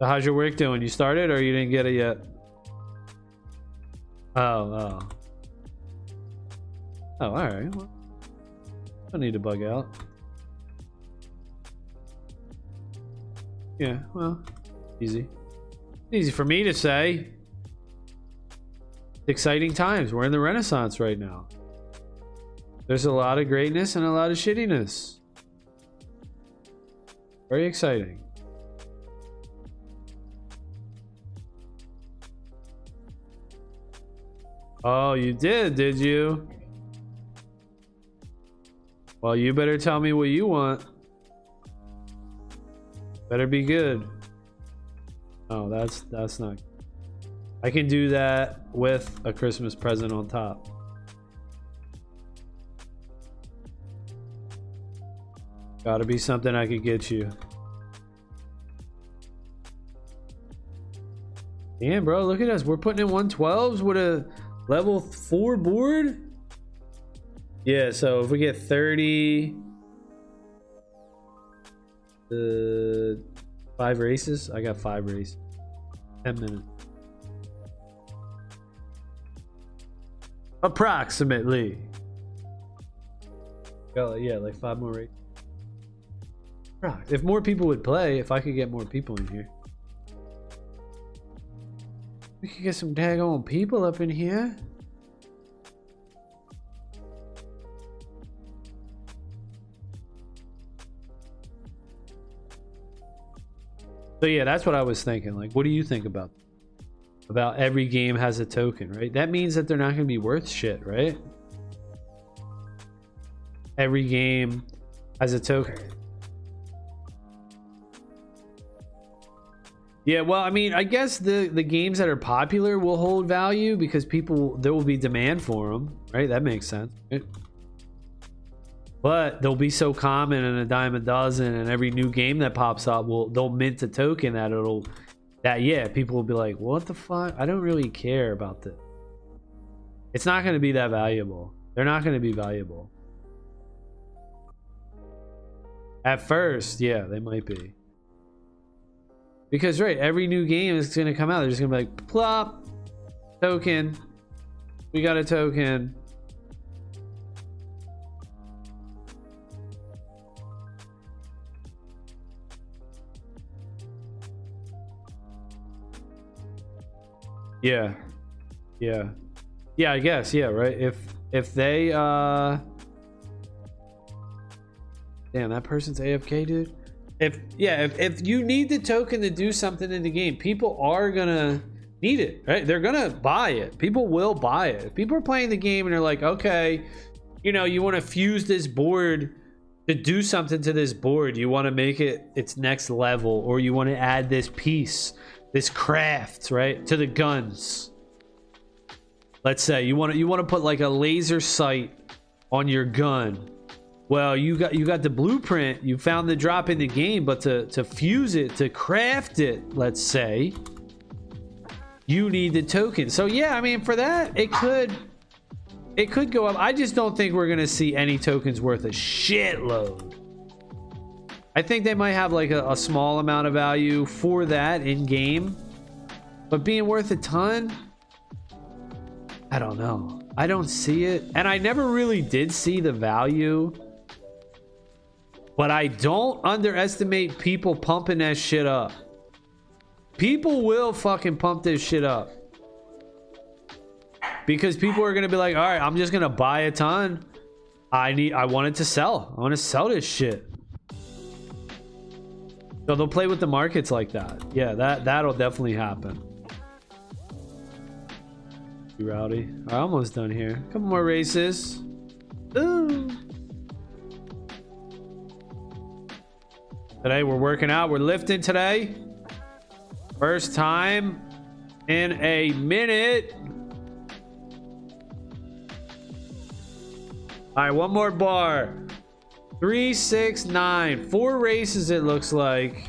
So how's your work doing? You started or you didn't get it yet? Oh, oh. Oh, alright. Well, don't need to bug out. Yeah, well, easy. Easy for me to say. Exciting times. We're in the Renaissance right now. There's a lot of greatness and a lot of shittiness. Very exciting. Oh, you did, did you? Well, you better tell me what you want. Better be good. Oh, that's that's not. I can do that with a Christmas present on top. Gotta be something I could get you. Damn, bro, look at us. We're putting in 112s with a level 4 board. Yeah, so if we get 30, Five races. I got five races. Ten minutes. Approximately. Got, yeah, like five more races. If more people would play, if I could get more people in here. We could get some daggone people up in here. So yeah, that's what I was thinking. Like, what do you think about about every game has a token, right? That means that they're not going to be worth shit, right? Every game has a token. Yeah, well, I mean, I guess the the games that are popular will hold value because people there will be demand for them, right? That makes sense. Right? But they'll be so common and a dime a dozen, and every new game that pops up will they'll mint a token that it'll that yeah, people will be like, what the fuck? I don't really care about this. It's not going to be that valuable. They're not going to be valuable. At first, yeah, they might be. Because right, every new game is gonna come out. They're just gonna be like, plop, token. We got a token. Yeah. Yeah. Yeah, I guess, yeah, right. If if they uh Damn, that person's AFK, dude. If yeah if, if you need the token to do something in the game people are gonna need it right? They're gonna buy it. People will buy it. If people are playing the game and they're like okay you know you want to fuse this board to do something to this board. You want to make it its next level or you want to add this piece this craft right to the guns let's say you want to you want to put like a laser sight on your gun well, you got you got the blueprint. You found the drop in the game, but to to fuse it, to craft it, let's say, you need the token. So yeah, I mean for that, it could it could go up. I just don't think we're gonna see any tokens worth a shitload. I think they might have like a, a small amount of value for that in game, but being worth a ton, I don't know. I don't see it, and I never really did see the value but I don't underestimate people pumping that shit up. People will fucking pump this shit up. Because people are to be like, all right, I'm just to buy a ton. I need, I want it to sell. I want to sell this shit. So they'll play with the markets like that. Yeah, that, that'll definitely happen. You rowdy. I'm almost done here. A couple more races. Ooh. Today we're working out. We're lifting today. First time in a minute. All right, one more bar. Three, six, nine. Four races, it looks like.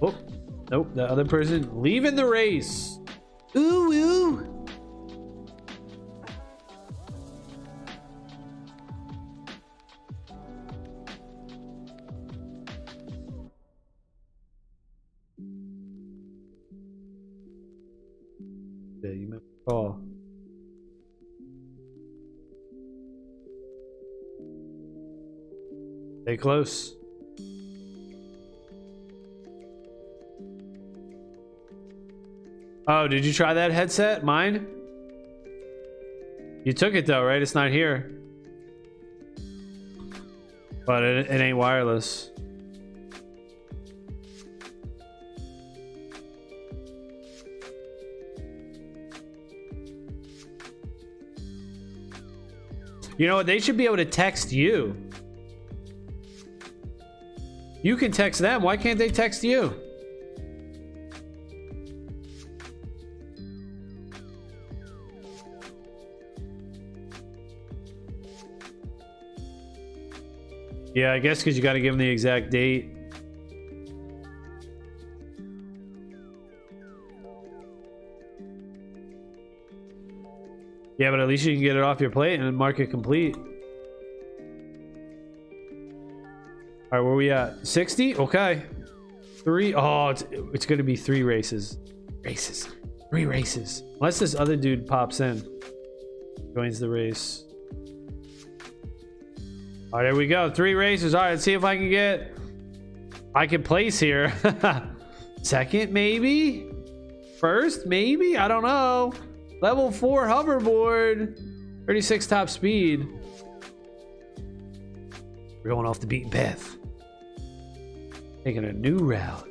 Oh, nope. The other person leaving the race. Ooh, ooh. Close. Oh, did you try that headset? Mine? You took it though, right? It's not here. But it, it ain't wireless. You know what? They should be able to text you. You can text them. Why can't they text you? Yeah, I guess because you got to give them the exact date. Yeah, but at least you can get it off your plate and mark it complete. All right, where we at? 60? Okay. Three. Oh, it's, it's going to be three races. Races. Three races. Unless this other dude pops in. Joins the race. All right, there we go. Three races. All right, let's see if I can get... I can place here. [LAUGHS] Second, maybe? First, maybe? I don't know. Level 4 hoverboard. 36 top speed. We're going off the beaten path. Taking a new route.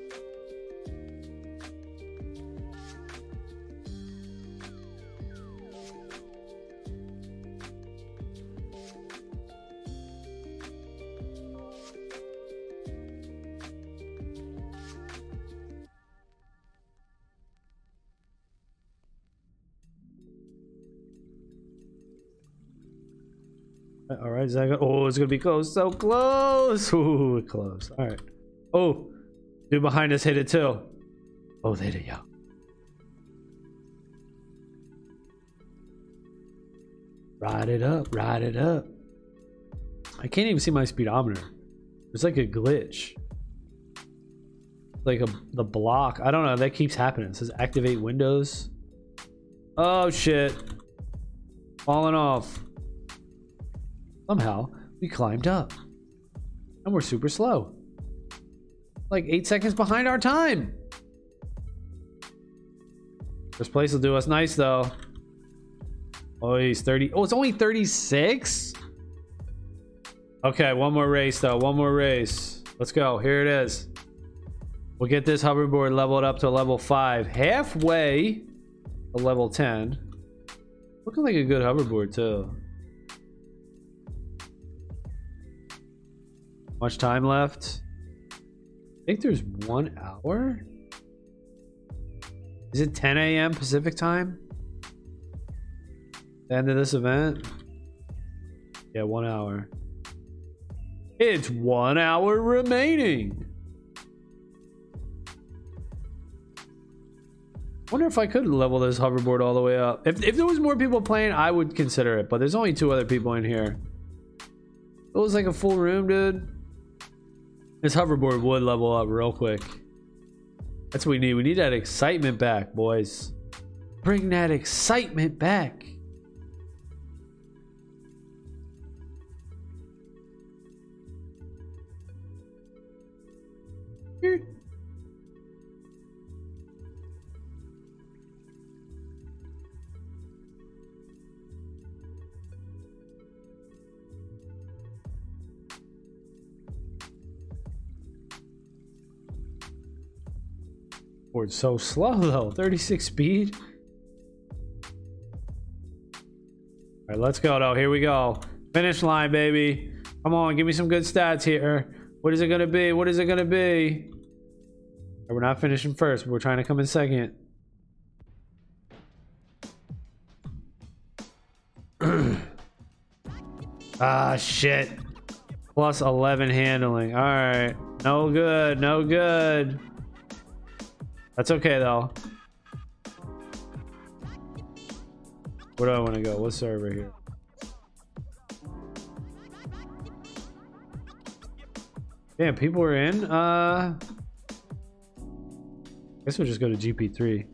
All right, is that oh, it's gonna be close, so close. [LAUGHS] Ooh, close. All right. Oh, dude behind us hit it too. Oh, they did, yeah. Ride it up, ride it up. I can't even see my speedometer. It's like a glitch. Like a the block. I don't know. That keeps happening. It says activate Windows. Oh shit. Falling off. Somehow, we climbed up. And we're super slow. Like eight seconds behind our time. This place will do us nice though. Oh, he's 30. Oh, it's only 36? Okay, one more race though. One more race. Let's go. Here it is. We'll get this hoverboard leveled up to level 5. Halfway to level 10. Looking like a good hoverboard too. Much time left? Think there's one hour? Is it 10 a.m. Pacific time? The end of this event? Yeah, one hour. It's one hour remaining. Wonder if I could level this hoverboard all the way up. If, if there was more people playing, I would consider it. But there's only two other people in here. It was like a full room, dude. This hoverboard would level up real quick. That's what we need. We need that excitement back, boys. Bring that excitement back. Here. Board's so slow though. 36 speed. All right, let's go though. Here we go. Finish line, baby. Come on, give me some good stats here. What is it gonna be? What is it gonna be? We're not finishing first. We're trying to come in second. [CLEARS THROAT] ah, shit. Plus 11 handling. All right. No good. No good. That's okay though. Where do I want to go? What server here? Damn, people are in. Uh, I guess we'll just go to GP3.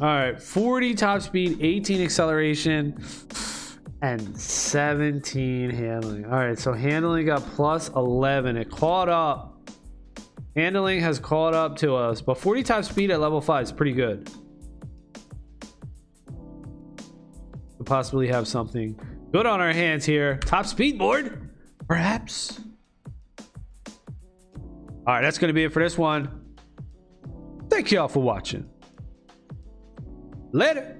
All right, 40 top speed, 18 acceleration, and 17 handling. All right, so handling got plus 11. It caught up. Handling has caught up to us, but 40 top speed at level 5 is pretty good. We'll possibly have something good on our hands here. Top speed board, perhaps. All right, that's going to be it for this one. Thank you all for watching. Later.